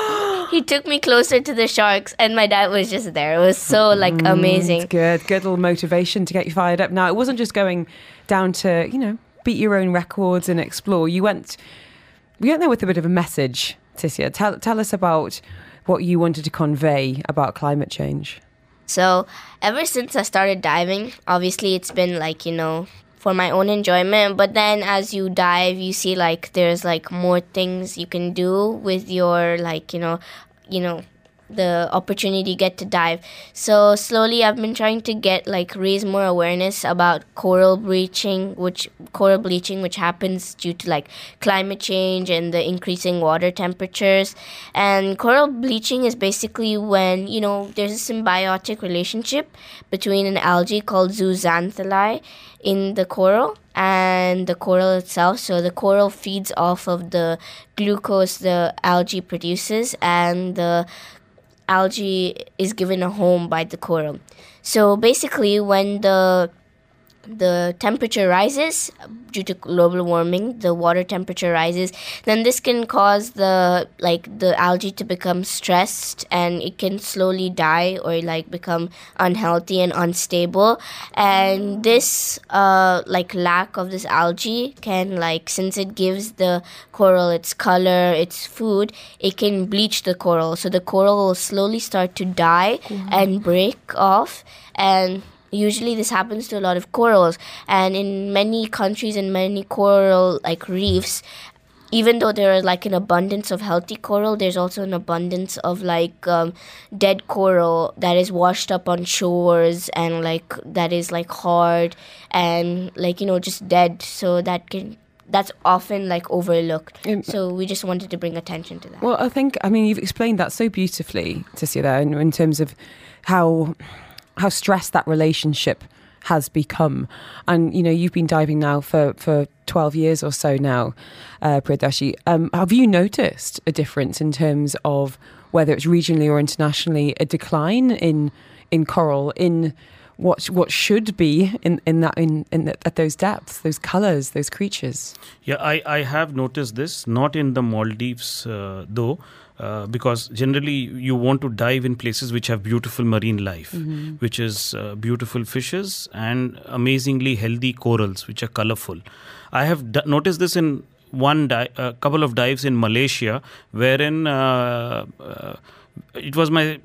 he took me closer to the sharks and my dad was just there it was so like mm, amazing It's good. Good little motivation to get you fired up. Now, it wasn't just going down to, you know, beat your own records and explore. You went, we went there with a bit of a message, Tissia. Tell, tell us about what you wanted to convey about climate change. So, ever since I started diving, obviously it's been like, you know, for my own enjoyment, but then as you dive, you see like there's like more things you can do with your like, you know, you know, the opportunity get to dive. So slowly I've been trying to get like raise more awareness about coral bleaching, which coral bleaching which happens due to like climate change and the increasing water temperatures. And coral bleaching is basically when, you know, there's a symbiotic relationship between an algae called zooxanthellae in the coral and the coral itself. So the coral feeds off of the glucose the algae produces and the algae is given a home by the coral. So basically, when the the temperature rises due to global warming the water temperature rises then this can cause the like the algae to become stressed and it can slowly die or like become unhealthy and unstable. And this uh like lack of this algae can like since it gives the coral its color its food it can bleach the coral. So the coral will slowly start to die and break off. And usually this happens to a lot of corals. And in many countries and many coral like reefs even though there is like an abundance of healthy coral there's also an abundance of like um, dead coral that is washed up on shores and like that is like hard and like you know just dead. So that can that's often like overlooked. Um, so we just wanted to bring attention to that. Well, I think, I mean, you've explained that so beautifully, Tisia, there, in, in terms of how how stressed that relationship has become. And, you know, you've been diving now for, for 12 years or so now, uh. Um, have you noticed a difference in terms of whether it's regionally or internationally, a decline in in coral, in what what should be in, in that in, in the, at those depths, those colours, those creatures? Yeah, I, I have noticed this, not in the Maldives uh, though, uh, because generally you want to dive in places which have beautiful marine life, which is uh, beautiful fishes and amazingly healthy corals, which are colorful. I have d- noticed this in one di- a couple of dives in Malaysia, wherein uh, uh, it was my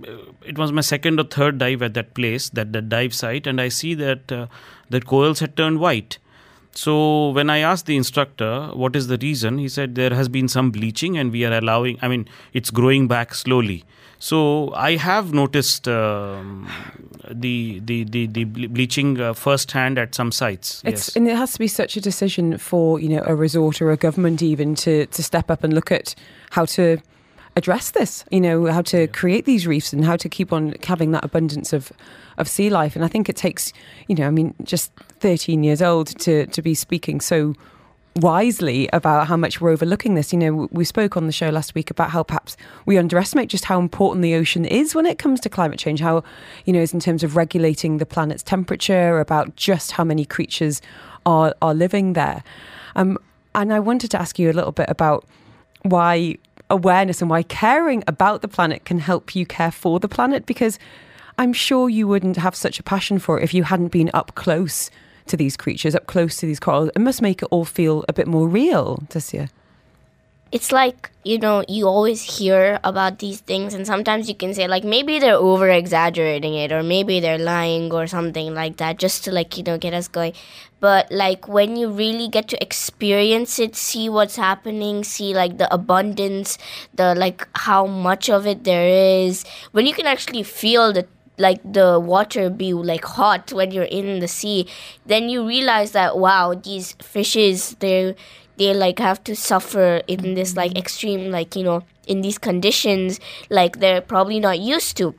it was my second or third dive at that place, that that dive site, and I see that uh, that corals had turned white. So when I asked the instructor what is the reason, he said there has been some bleaching and we are allowing. I mean, it's growing back slowly. So I have noticed um, the, the the the bleaching uh, firsthand at some sites. It's yes. and it has to be such a decision for you know a resort or a government even to to step up and look at how to address this. You know how to create these reefs and how to keep on having that abundance of of sea life. And I think it takes you know I mean just 13 years old to to be speaking so wisely about how much we're overlooking this. You know, we spoke on the show last week about how perhaps we underestimate just how important the ocean is when it comes to climate change. How, you know, is in terms of regulating the planet's temperature, about just how many creatures are are living there. Um, and I wanted to ask you a little bit about why awareness and why caring about the planet can help you care for the planet because I'm sure you wouldn't have such a passion for it if you hadn't been up close to these creatures, up close to these corals. It must make it all feel a bit more real, Tasia. It's like you know you always hear about these things and sometimes you can say like maybe they're over exaggerating it or maybe they're lying or something like that just to like you know get us going. But like when you really get to experience it see what's happening see like the abundance the like how much of it there is when you can actually feel the like the water be like hot when you're in the sea then you realize that wow these fishes they're they like have to suffer in this like extreme like you know in these conditions like they're probably not used to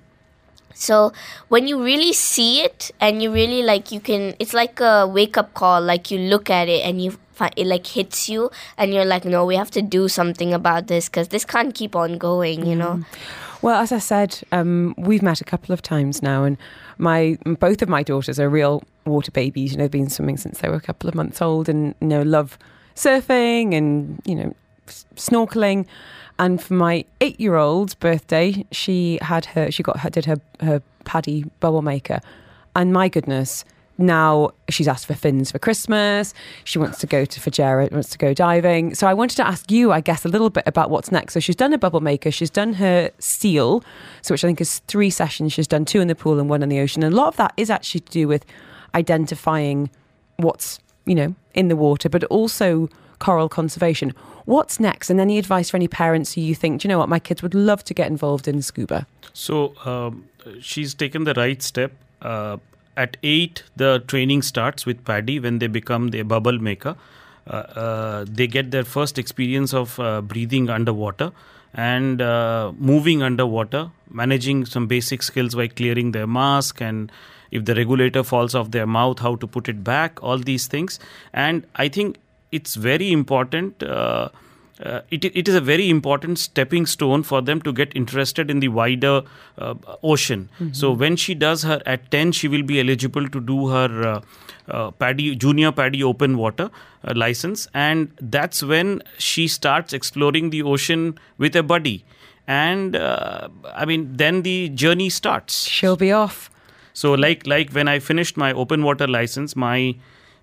So when you really see it and you really like, you can, it's like a wake up call. Like you look at it and you find it like hits you and you're like, no, we have to do something about this because this can't keep on going, you know? Well, as I said, um, we've met a couple of times now, and my both of my daughters are real water babies. You know, they've been swimming since they were a couple of months old, and you know, love surfing and you know, snorkeling. And for my eight-year-old's birthday, she had her, she got her, did her her PADI bubble maker, and my goodness. Now she's asked for fins for Christmas. She wants to go to Fujairah, wants to go diving. So I wanted to ask you, I guess, a little bit about what's next. So she's done a bubble maker, she's done her seal, so which I think is three sessions. She's done two in the pool and one in the ocean. And a lot of that is actually to do with identifying what's you know in the water, but also coral conservation. What's next? And any advice for any parents who you think, "Do you know what, my kids would love to get involved in scuba? So um, she's taken the right step. Uh, at eight, the training starts with PADI when they become the bubble maker. Uh, uh, they get their first experience of uh, breathing underwater and uh, moving underwater, managing some basic skills like clearing their mask and if the regulator falls off their mouth, how to put it back, all these things. And I think it's very important. Uh, uh, it, it is a very important stepping stone for them to get interested in the wider uh, ocean. So when she does her at 10, she will be eligible to do her uh, uh, PADI junior PADI open water uh, license, and that's when she starts exploring the ocean with a buddy. And uh, I mean, then the journey starts. She'll be off. So like like when I finished my open water license, my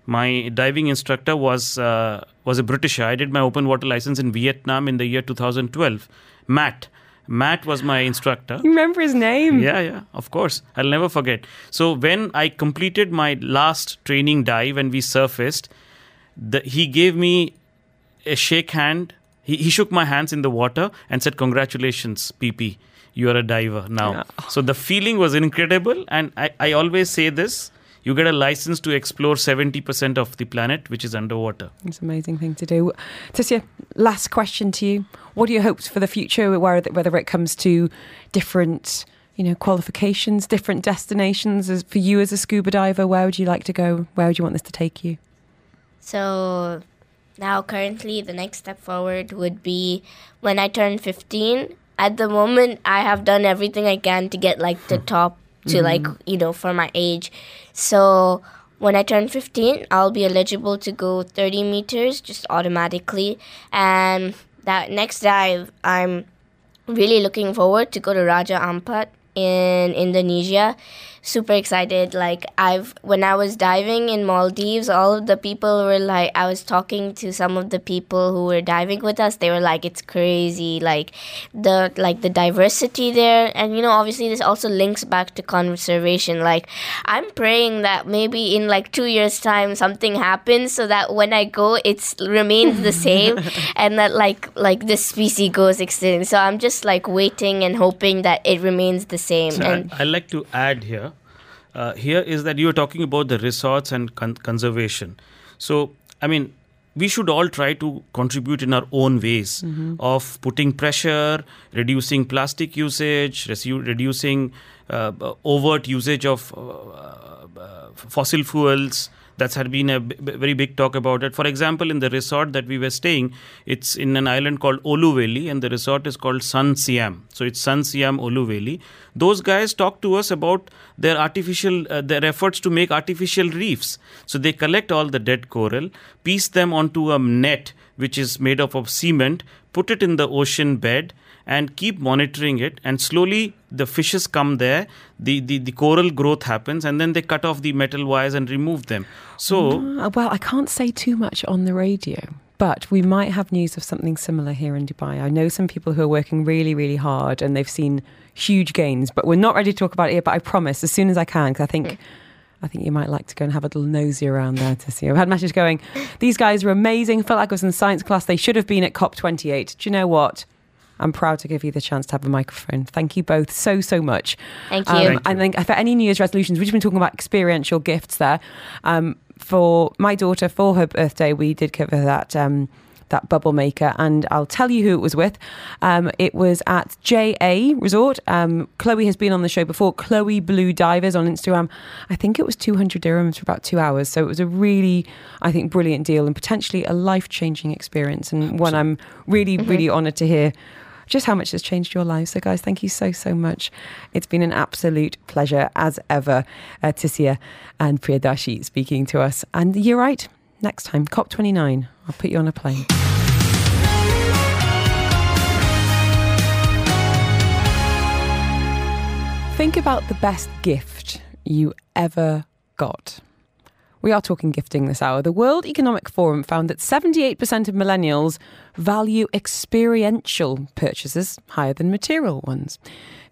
my diving instructor was uh, was a Britisher. I did my open water license in Vietnam in the year 2012. Matt, Matt was my instructor. You remember his name? Yeah, yeah, of course. I'll never forget. So when I completed my last training dive and we surfaced, the, he gave me a shake hand. He, he shook my hands in the water and said, "Congratulations, PP, you are a diver now." So the feeling was incredible, and I, I always say this: you get a license to explore seventy percent of the planet, which is underwater. It's an amazing thing to do. Tissia, last question to you. What are your hopes for the future, whether whether it comes to different, you know, qualifications, different destinations? As, for you as a scuba diver, where would you like to go? Where would you want this to take you? So now currently the next step forward would be when I turn 15. At the moment I have done everything I can to get like the hmm. top to mm-hmm. like, you know, for my age. So when I turn 15, I'll be eligible to go 30 meters just automatically. And that next dive, I'm really looking forward to go to Raja Ampat in Indonesia. Super excited. Like I've when I was diving in Maldives, all of the people were like I was talking to some of the people who were diving with us. They were like it's crazy like the like the diversity there and you know obviously this also links back to conservation. Like I'm praying that maybe in like 2 years time something happens so that when I go it's remains the same and that like like this species goes extinct. So I'm just like waiting and hoping that it remains the same. So and I, I like to add here. Uh, here is that you are talking about the resorts and con- conservation. So I mean, we should all try to contribute in our own ways of putting pressure, reducing plastic usage, resu- reducing uh, overt usage of uh, uh, fossil fuels. That's had been a b- very big talk about it. For example, in the resort that we were staying, it's in an island called Oluveli, and the resort is called Sun Siam. So it's Sun Siam Oluveli. Those guys talk to us about their artificial, uh, their efforts to make artificial reefs. So they collect all the dead coral, piece them onto a net which is made up of cement, put it in the ocean bed, and keep monitoring it and slowly the fishes come there the, the the coral growth happens and then they cut off the metal wires and remove them so Uh, well, I can't say too much on the radio, but we might have news of something similar here in Dubai. I know some people who are working really, really hard and they've seen huge gains, but we're not ready to talk about it yet. But I promise, as soon as I can, because I think. I think you might like to go and have a little nosy around there to see. I've had messages going, these guys are amazing. Felt like I was in science class. They should have been at COP28. Do you know what? I'm proud to give you the chance to have a microphone. Thank you both so, so much. Thank you. Um, Thank I think for any New Year's resolutions, we've just been talking about experiential gifts there. Um, for my daughter, for her birthday, we did give her that um, that bubble maker. And I'll tell you who it was with. Um, it was at JA Resort. Um, Chloe has been on the show before. Chloe Blue Divers on Instagram. I think it was 200 dirhams for about two hours. So it was a really, I think, brilliant deal and potentially a life changing experience and one I'm really, mm-hmm. really honoured to hear just how much has changed your lives. So, guys, thank you so, so much. It's been an absolute pleasure, as ever, uh, Tisia and Priyadarshi speaking to us. And you're right, next time, COP29, I'll put you on a plane. Think about the best gift you ever got. We are talking gifting this hour. The World Economic Forum found that 78% of millennials value experiential purchases higher than material ones.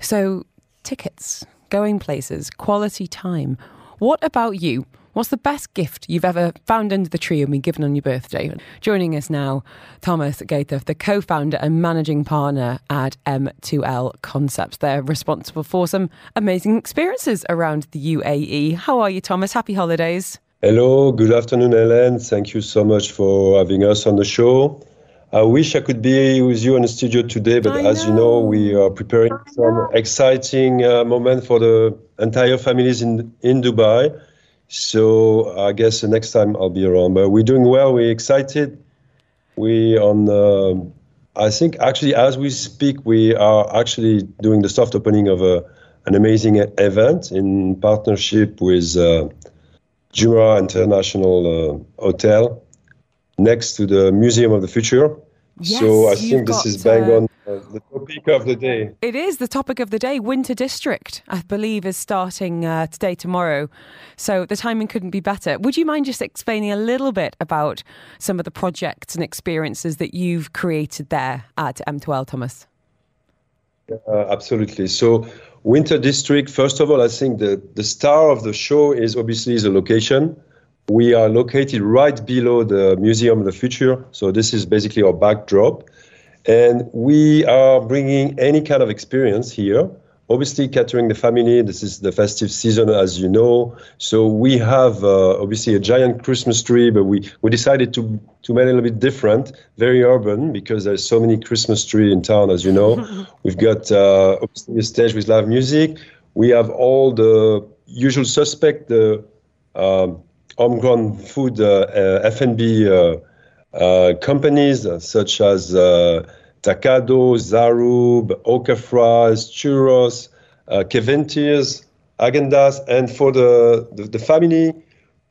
So, tickets, going places, quality time. What about you? What's the best gift you've ever found under the tree and been given on your birthday? Joining us now, Thomas Gaither, the co founder and managing partner at M2L Concepts. They're responsible for some amazing experiences around the UAE. How are you, Thomas? Happy holidays. Hello, good afternoon, Helen. Thank you so much for having us on the show. I wish I could be with you in the studio today, but I as know. you know, we are preparing some exciting uh, moment for the entire families in in Dubai. So I guess the next time I'll be around. But we're doing well. We're excited. We on. Uh, I think actually, as we speak, we are actually doing the soft opening of a an amazing event in partnership with. Uh, Jumeirah International uh, Hotel next to the Museum of the Future. Yes, so I think this is bang uh, on uh, the topic of the day. It is the topic of the day. Winter District, I believe, is starting uh, today, tomorrow. So the timing couldn't be better. Would you mind just explaining a little bit about some of the projects and experiences that you've created there at M2L, Thomas? Uh, absolutely. So Winter District, first of all, I think the, the star of the show is obviously the location. We are located right below the Museum of the Future, so this is basically our backdrop. And we are bringing any kind of experience here obviously catering the family. This is the festive season, as you know. So we have uh, obviously a giant Christmas tree, but we, we decided to to make it a little bit different, very urban, because there's so many Christmas tree in town, as you know. We've got uh, obviously a stage with live music. We have all the usual suspect, the um, homegrown food uh, uh F&B uh, uh, companies such as Taqado, Zaroob, Oka Fries, Churros, uh, Keventers, Agendas. And for the, the, the, family,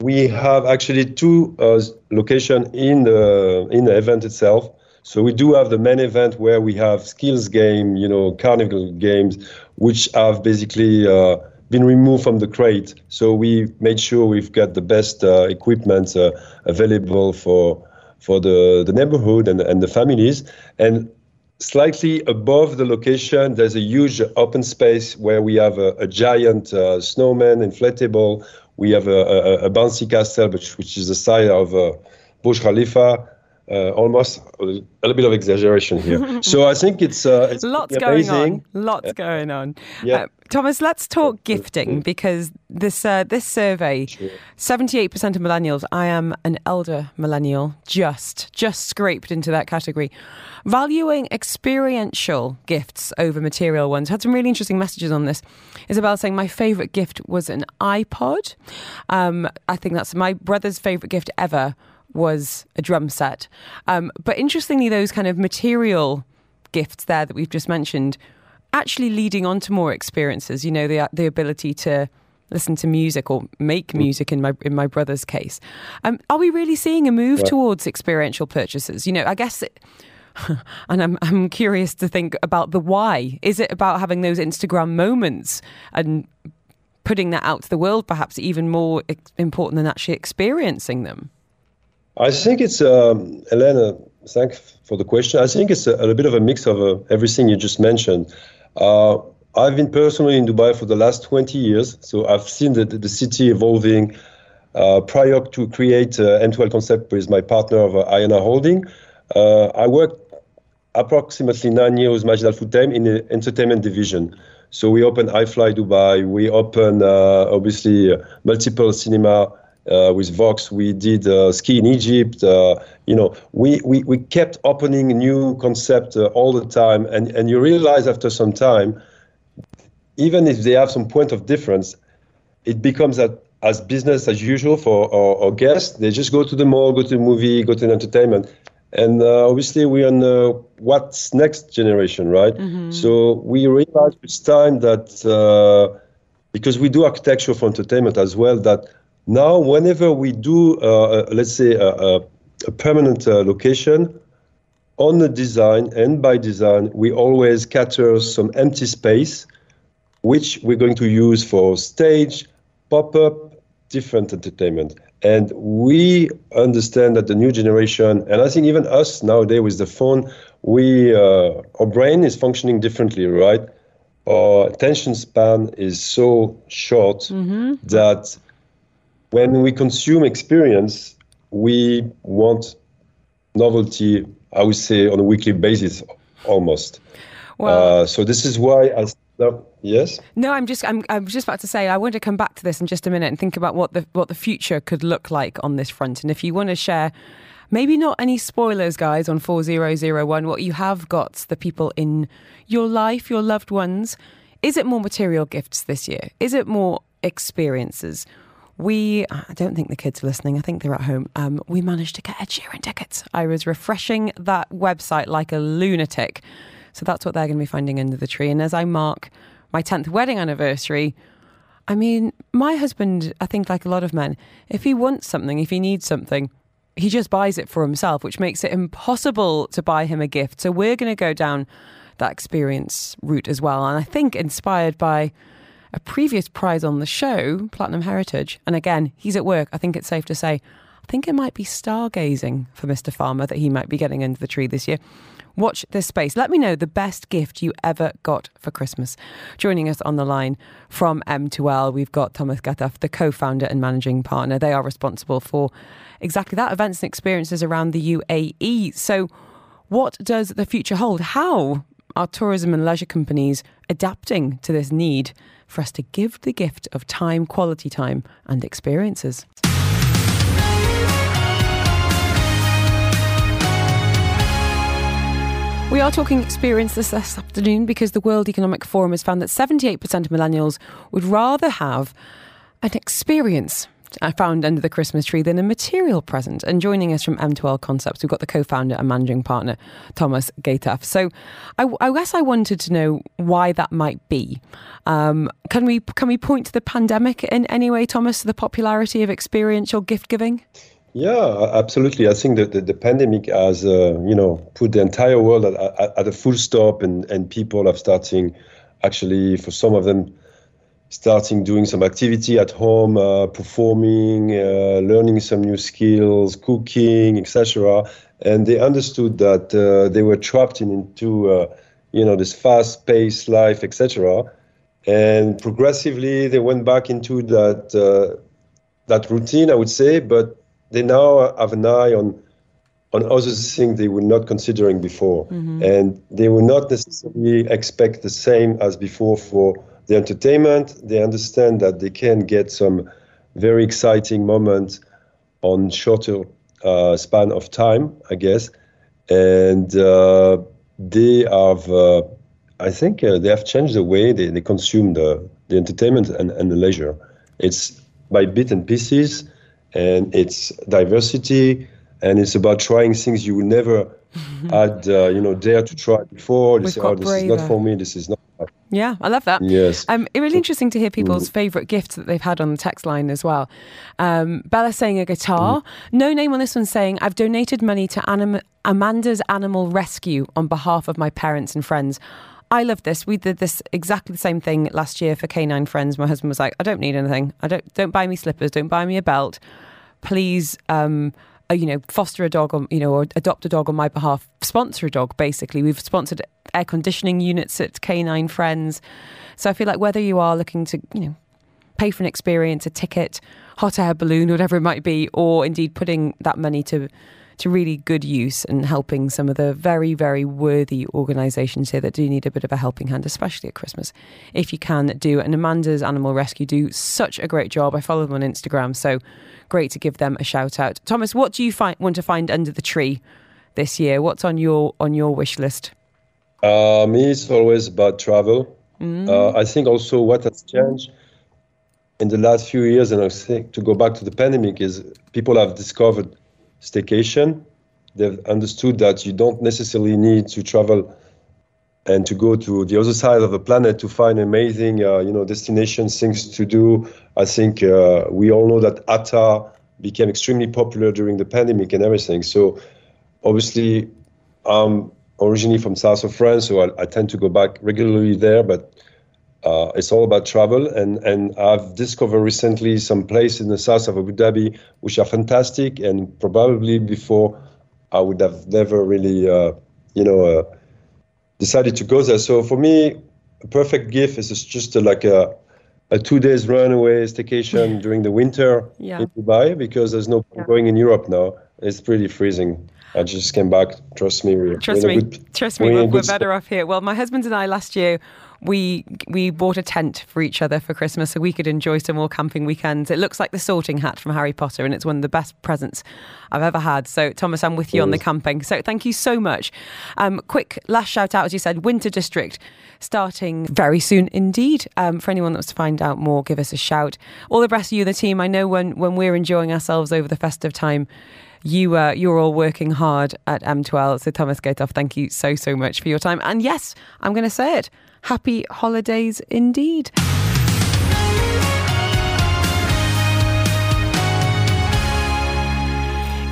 we have actually two uh, locations in the, in the event itself. So we do have the main event where we have skills game, you know, carnival games, which have basically uh, been removed from the crate. So we made sure we've got the best uh, equipment uh, available for for the, the neighborhood and, and the families. And slightly above the location, there's a huge open space where we have a, a giant uh, snowman inflatable. We have a, a, a, bouncy castle, which, which is the size of uh, Burj Khalifa. Uh, almost a little bit of exaggeration here. so I think it's uh, it's lots amazing. going on. Lots going on. Yeah. Uh, Thomas, let's talk gifting because this uh, this survey, seventy eight percent of millennials. I am an elder millennial, just just scraped into that category, valuing experiential gifts over material ones. Had some really interesting messages on this. Isabel saying my favourite gift was an iPod. Um, I think that's my brother's favourite gift ever was a drum set. Um, but interestingly, those kind of material gifts there that we've just mentioned actually leading on to more experiences. You know, the the ability to listen to music or make mm. music in my in my brother's case. Um, are we really seeing a move yeah. towards experiential purchases? You know, I guess. It, and I'm I'm curious to think about the why. Is it about having those Instagram moments and putting that out to the world, perhaps even more important than actually experiencing them? I think it's um, Elena. Thanks for the question. I think it's a, a bit of a mix of uh, everything you just mentioned. Uh, I've been personally in Dubai for the last 20 years, so I've seen the, the city evolving. Uh, prior to create uh, M2L Concept with my partner of uh, Ayana Holding, uh, I worked approximately nine years with Majid Al Futtaim in the entertainment division. So we opened iFly Dubai, we opened uh, obviously uh, multiple cinema uh, with Vox, we did uh, ski in Egypt. Uh, you know, we, we, we kept opening new concept uh, all the time, and, and you realize after some time, even if they have some point of difference, it becomes that as business as usual for our, our, guests. They just go to the mall, go to the movie, go to the entertainment. And uh, obviously, we're on the what's next generation, right? Mm-hmm. So we realized with time that uh, because we do architecture for entertainment as well, that now whenever we do, uh, uh let's say, a, a, a permanent uh, location, on the design and by design, we always cater some empty space, which we're going to use for stage, pop up, different entertainment. And we understand that the new generation, and I think even us nowadays with the phone, we uh, our brain is functioning differently, right? Our attention span is so short mm-hmm. that when we consume experience, we want novelty. I would say on a weekly basis, almost. Well, uh, so this is why, no, yes. No, I'm just I'm I'm just about to say I want to come back to this in just a minute and think about what the what the future could look like on this front. And if you want to share maybe not any spoilers guys on 4001 what you have got the people in your life, your loved ones, is it more material gifts this year? Is it more experiences? We, I don't think the kids are listening. I think they're at home. Um, we managed to get Ed Sheeran tickets. I was refreshing that website like a lunatic so that's what they're going to be finding under the tree. And as I mark my 10th wedding anniversary, I mean, my husband, I think, like a lot of men, if he wants something, if he needs something, he just buys it for himself, which makes it impossible to buy him a gift. So we're going to go down that experience route as well. And I think inspired by a previous prize on the show, Platinum Heritage. And again, he's at work. I think it's safe to say, I think it might be stargazing for Mr. Farmer that he might be getting under the tree this year. Watch this space. Let me know the best gift you ever got for Christmas. Joining us on the line from M2L, we've got Thomas Gataf, the co founder and managing partner. They are responsible for exactly that events and experiences around the UAE. So, what does the future hold? How are tourism and leisure companies adapting to this need for us to give the gift of time, quality time, and experiences? We are talking experience this, this afternoon because the World Economic Forum has found that 78% of millennials would rather have an experience I found under the Christmas tree than a material present. And joining us from M2L Concepts, we've got the co-founder and managing partner, Thomas Gataf. So I, I guess I wanted to know why that might be. Um, can we can we point to the pandemic in any way, Thomas, the popularity of experiential gift giving? Yeah, absolutely. I think that the, the pandemic has, uh, you know, put the entire world at, at, at, a full stop, and, and people are starting, actually, for some of them, starting doing some activity at home, uh, performing, uh, learning some new skills, cooking, etc. And they understood that uh, they were trapped in, into, uh, you know, this fast-paced life, etc. And progressively, they went back into that uh, that routine, I would say, but they now have an eye on on other things they were not considering before, mm-hmm. and they will not necessarily expect the same as before for the entertainment. They understand that they can get some very exciting moments on shorter uh, span of time, I guess, and uh, they have. Uh, I think uh, they have changed the way they, they consume the, the entertainment and, and the leisure. It's by bit and pieces and it's diversity and it's about trying things you will never had uh, you know dare to try before they say oh this is not for me this is not yeah, I love that. Yes. Um, it's really interesting to hear people's mm. favourite gifts that they've had on the text line as well. Um, Bella saying a guitar. Mm. No name on this one saying, I've donated money to Anim- Amanda's Animal Rescue on behalf of my parents and friends. I love this. We did this exactly the same thing last year for Canine Friends. My husband was like, I don't need anything. I don't don't buy me slippers, don't buy me a belt. Please um, Uh, you know, foster a dog or you know, or adopt a dog on my behalf, sponsor a dog basically. We've sponsored air conditioning units at Canine Friends. So I feel like whether you are looking to, you know, pay for an experience, a ticket, hot air balloon, whatever it might be, or indeed putting that money to to really good use and helping some of the very, very worthy organisations here that do need a bit of a helping hand, especially at Christmas. If you can do, and Amanda's Animal Rescue do such a great job. I follow them on Instagram, so great to give them a shout out. Thomas, what do you find, want to find under the tree this year? What's on your on your wish list? Uh, me, it's always about travel. Mm. Uh, I think also what has changed in the last few years, and I think to go back to the pandemic, is people have discovered staycation. They've understood that you don't necessarily need to travel and to go to the other side of the planet to find amazing, uh, you know, destinations, things to do. I think uh, we all know that ATA became extremely popular during the pandemic and everything. So obviously, I'm originally from south of France, so I, I tend to go back regularly there. But uh, it's all about travel, and and I've discovered recently some places in the south of Abu Dhabi which are fantastic, and probably before I would have never really, uh, you know, uh, decided to go there. So for me, a perfect gift is just like a a two days runaway staycation during the winter yeah. in Dubai because there's no yeah. going in Europe now. It's pretty freezing. I just came back. Trust me. We're, trust me. Good, trust me. We're, we're better off here. Well, my husband and I last year we we bought a tent for each other for Christmas so we could enjoy some more camping weekends. It looks like the sorting hat from Harry Potter, and it's one of the best presents I've ever had. So, Thomas, I'm with you on the camping. So, thank you so much. Um, quick last shout out, as you said, Winter District starting very soon indeed. Um, for anyone that wants to find out more, give us a shout. All the rest of you, the team, I know when when we're enjoying ourselves over the festive time you uh, you're all working hard at M12. So Thomas Gatoff, thank you so so much for your time. And yes, I'm going to say it. Happy holidays indeed.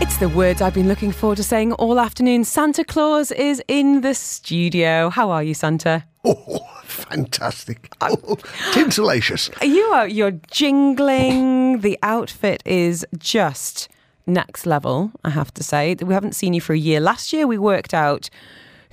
It's the words I've been looking forward to saying all afternoon. Santa Claus is in the studio. How are you, Santa? Oh, fantastic. Oh, tinselacious. You are you're jingling. the outfit is just next level, I have to say. We haven't seen you for a year. Last year we worked out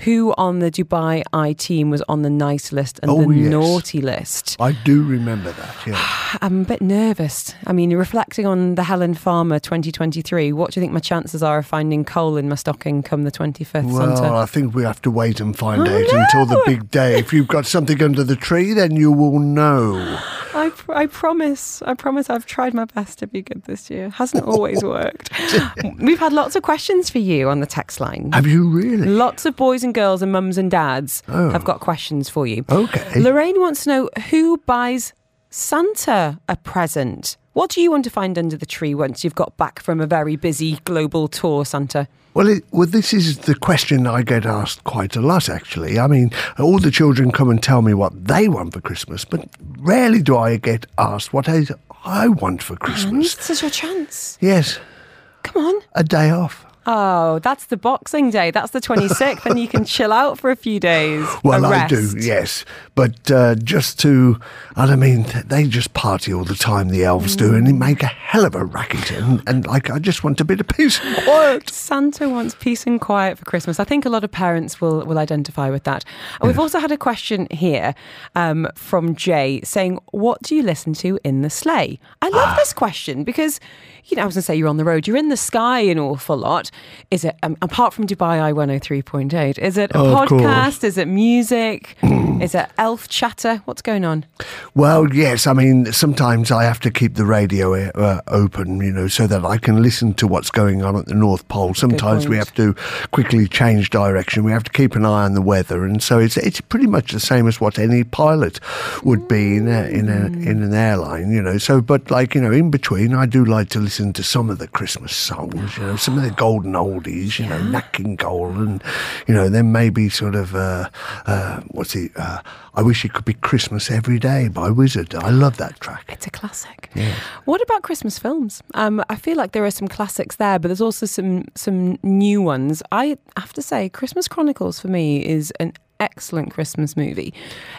who on the Dubai Eye team was on the nice list and oh, the yes. naughty list. I do remember that, yeah. I'm a bit nervous. I mean, reflecting on the Helen Farmer 2023, what do you think my chances are of finding coal in my stocking come the 25th, well, Santa? I think we have to wait and find oh, out no. until the big day. If you've got something under the tree, then you will know. I, pr- I promise. I promise I've tried my best to be good this year. Hasn't always worked. We've had lots of questions for you on the text line. Have you really? Lots of boys and girls and mums and dads oh. have got questions for you. Okay. Lorraine wants to know who buys Santa a present? What do you want to find under the tree once you've got back from a very busy global tour, Santa? Well, it, well, this is the question I get asked quite a lot, actually. I mean, all the children come and tell me what they want for Christmas, but rarely do I get asked what I, I want for Christmas. And this is your chance. Yes. Come on. A day off. Oh, that's the Boxing Day. That's the 26th, and you can chill out for a few days. Well, I do, yes. But uh, just to, I don't mean, they just party all the time, the elves mm. do, and they make a hell of a racket. And, and, like, I just want a bit of peace and quiet. Santa wants peace and quiet for Christmas. I think a lot of parents will, will identify with that. And we've also had a question here um, from Jay saying, What do you listen to in the sleigh? I love ah. this question because you know, I was going to say you're on the road, you're in the sky an awful lot. Is it, um, apart from Dubai Eye 103.8, is it a oh, podcast? Is it music? is it elf chatter? What's going on? Well, yes. I mean, sometimes I have to keep the radio uh, open, you know, so that I can listen to what's going on at the North Pole. Sometimes we have to quickly change direction. We have to keep an eye on the weather. And so it's, it's pretty much the same as what any pilot would be in a, in a, in an airline, you know. So, but like, you know, in between, I do like to listen listen to some of the Christmas songs, you know, some of the golden oldies, you know, Nat King Cole, and you know, then maybe sort of uh, uh, what's it? Uh, I wish it could be Christmas every day by Wizzard. I love that track. It's a classic. Yeah. What about Christmas films? Um, I feel like there are some classics there, but there's also some some new ones. I have to say, Christmas Chronicles for me is an excellent Christmas movie.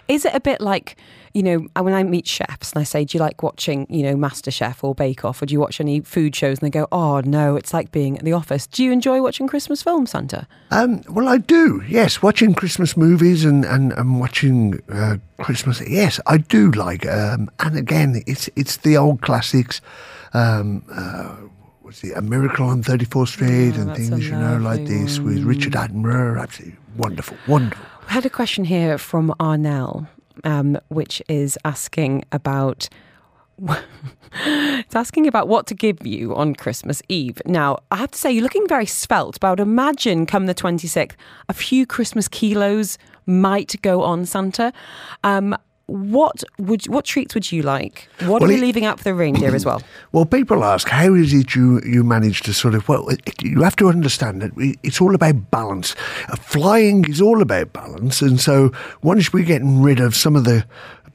Is it a bit like, you know, when I meet chefs and I say, Do you like watching, you know, MasterChef or Bake Off or do you watch any food shows? And they go, Oh, no, it's like being at the office. Do you enjoy watching Christmas films, Santa? Um, well, I do, yes. Watching Christmas movies and, and, and watching uh, Christmas, yes, I do like. Um, and again, it's, it's the old classics. Um, uh, it, A Miracle on 34th Street Oh, and things, you know, like this with Richard Attenborough. Absolutely wonderful, wonderful. I had a question here from Arnell, um, which is asking about. it's asking about what to give you on Christmas Eve. Now, I have to say, you're looking very svelte, but I would imagine come the 26th, a few Christmas kilos might go on Santa. Um, what would what treats would you like? What Well, are we it- leaving out for the reindeer as well? Well, people ask, how is it you, you manage to sort of, well, it, you have to understand that it's all about balance. Uh, flying is all about balance. And so once we're getting rid of some of the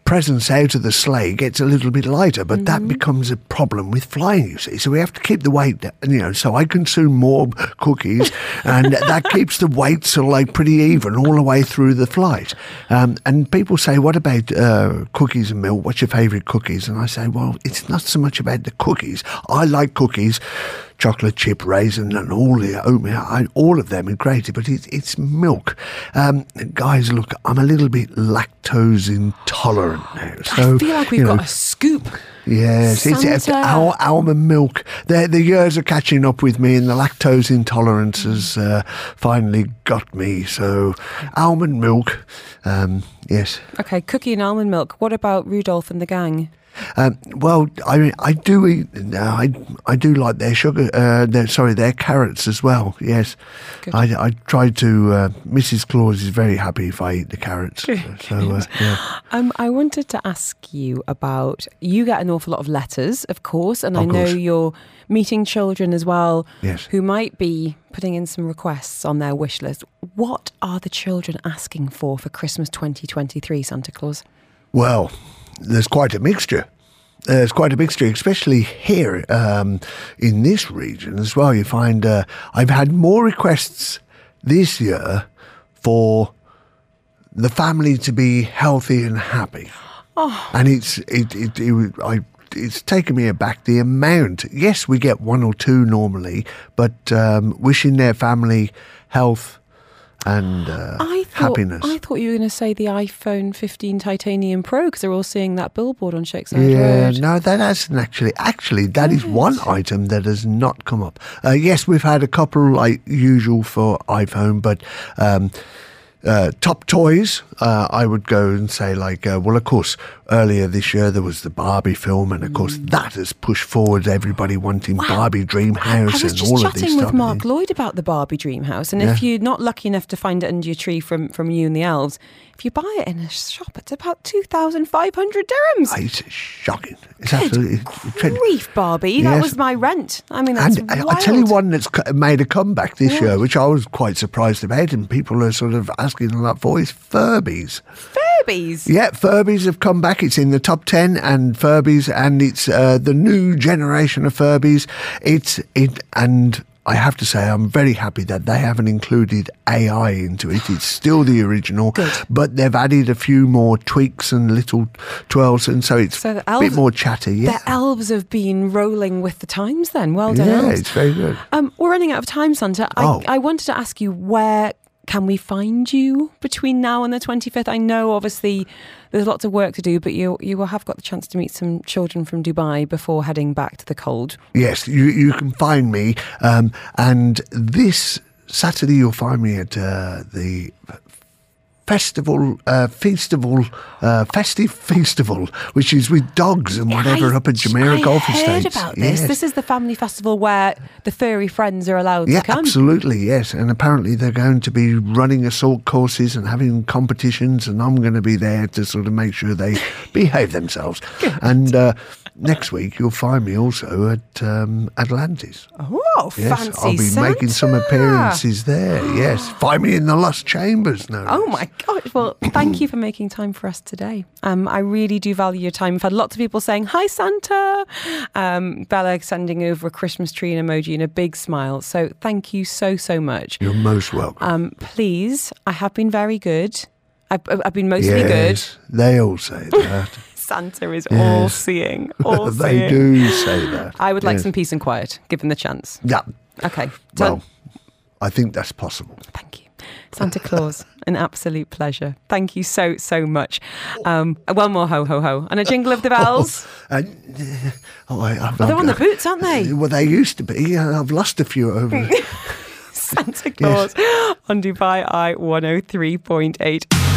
presents out of the sleigh, gets a little bit lighter, but that becomes a problem with flying, you see. So we have to keep the weight, you know, so I consume more cookies and that keeps the weight sort of like pretty even all the way through the flight. Um, and people say, what about uh, cookies and milk? What's your favourite cookies? And I say, well, it's not so much about the cookies. I like cookies, chocolate chip raisin and all the oatmeal, I, all of them are great, but it's, it's milk. Um, guys, look, I'm a little bit lactose intolerant now. So, I feel like we've you know, got a scoop. Yes, it's, it's Santa. al- almond milk. The, the years are catching up with me, and the lactose intolerance has uh, finally got me. So, almond milk, um, yes. Okay, cookie and almond milk. What about Rudolph and the gang? Um, well, I mean, I do eat. I I do like their sugar. Uh, their, sorry, their carrots as well. Yes, Good. I I try to. Uh, Mrs. Claus is very happy if I eat the carrots. So uh, yeah. Um, I wanted to ask you about you get an awful lot of letters, of course, and I Of know course. you're meeting children as well Yes. who might be putting in some requests on their wish list. What are the children asking for for Christmas 2023, Santa Claus? Well, there's quite a mixture. There's quite a mixture, especially here um, in this region as well. You find uh, I've had more requests this year for the family to be healthy and happy, and it's it, it, it I. It's taken me aback the amount. Yes, we get one or two normally, but um, wishing their family health and uh, I thought, happiness. I thought you were going to say the iPhone 15 Titanium Pro because they're all seeing that billboard on Sheikh Zayed Yeah, Road. no, that hasn't actually. Actually, that is one item that has not come up. Uh, yes, we've had a couple like usual for iPhone, but um, uh, top toys, uh, I would go and say like, uh, well, of course, earlier this year there was the Barbie film, and of course hmm. that has pushed forward everybody wanting Barbie Dream House and all of these I was just chatting with. Mark Lloyd about the Barbie Dream House, and if you're not lucky enough to find it under your tree from, from you and the elves, if you buy it in a shop, it's about 2,500 dirhams. Ah, it's shocking. It's Good absolutely grief, Barbie. That was my rent. I mean, that's And I, I tell you one that's made a comeback this year, which I was quite surprised about, and people are sort of asking lot for, is Furbies. Furbies. Yeah, Furbies have come back. It's in the top 10 and Furbies, and it's uh, the new generation of Furbies. It's it, and I have to say, I'm very happy that they haven't included AI into it. It's still the original, but they've added a few more tweaks and little twirls, and so it's So the a bit more chatty. Yeah, The elves have been rolling with the times then. Well done, yeah, elves. it's very good. Um, we're running out of time, Santa. I, Oh. I wanted to ask you where can we find you between now and the 25th? I know obviously there's lots of work to do, but you you will have got the chance to meet some children from Dubai before heading back to the cold. Yes, you you can find me, um, and this Saturday you'll find me at uh, the festival, uh, festival, uh, festive festival, which is with dogs and whatever I- up at Jumeirah I Golf heard Estates. about this. Yes. This is the family festival where the furry friends are allowed yeah, to come. absolutely, yes. And apparently they're going to be running assault courses and having competitions, and I'm going to be there to sort of make sure they behave themselves. And uh, next week you'll find me also at um, Atlantis. Oh, Yes, fancy I'll be making some appearances there. Yes, find me in the Lost Chambers. No, Oh my gosh. Well, thank you for making time for us today. Um, I really do value your time. We've had lots of people saying, Hi, Santa. Um, Bella sending over a Christmas tree and emoji and a big smile. So thank you so, so much. You're most welcome. Um, please, I have been very good. I've, I've been mostly good. they all say that. Santa is all seeing. All they seeing. do say that. I would like Yes. some peace and quiet, given the chance. Yeah. Okay. So, Well, I think that's possible. thank you. Santa Claus, an absolute pleasure. Thank you so, so much. Um, one more ho, ho, ho. And a jingle of the bells. Uh, oh, I, I've, They're on the boots, aren't they? Well, they used to be. I've lost a few over. Santa Claus on Dubai Eye 103.8.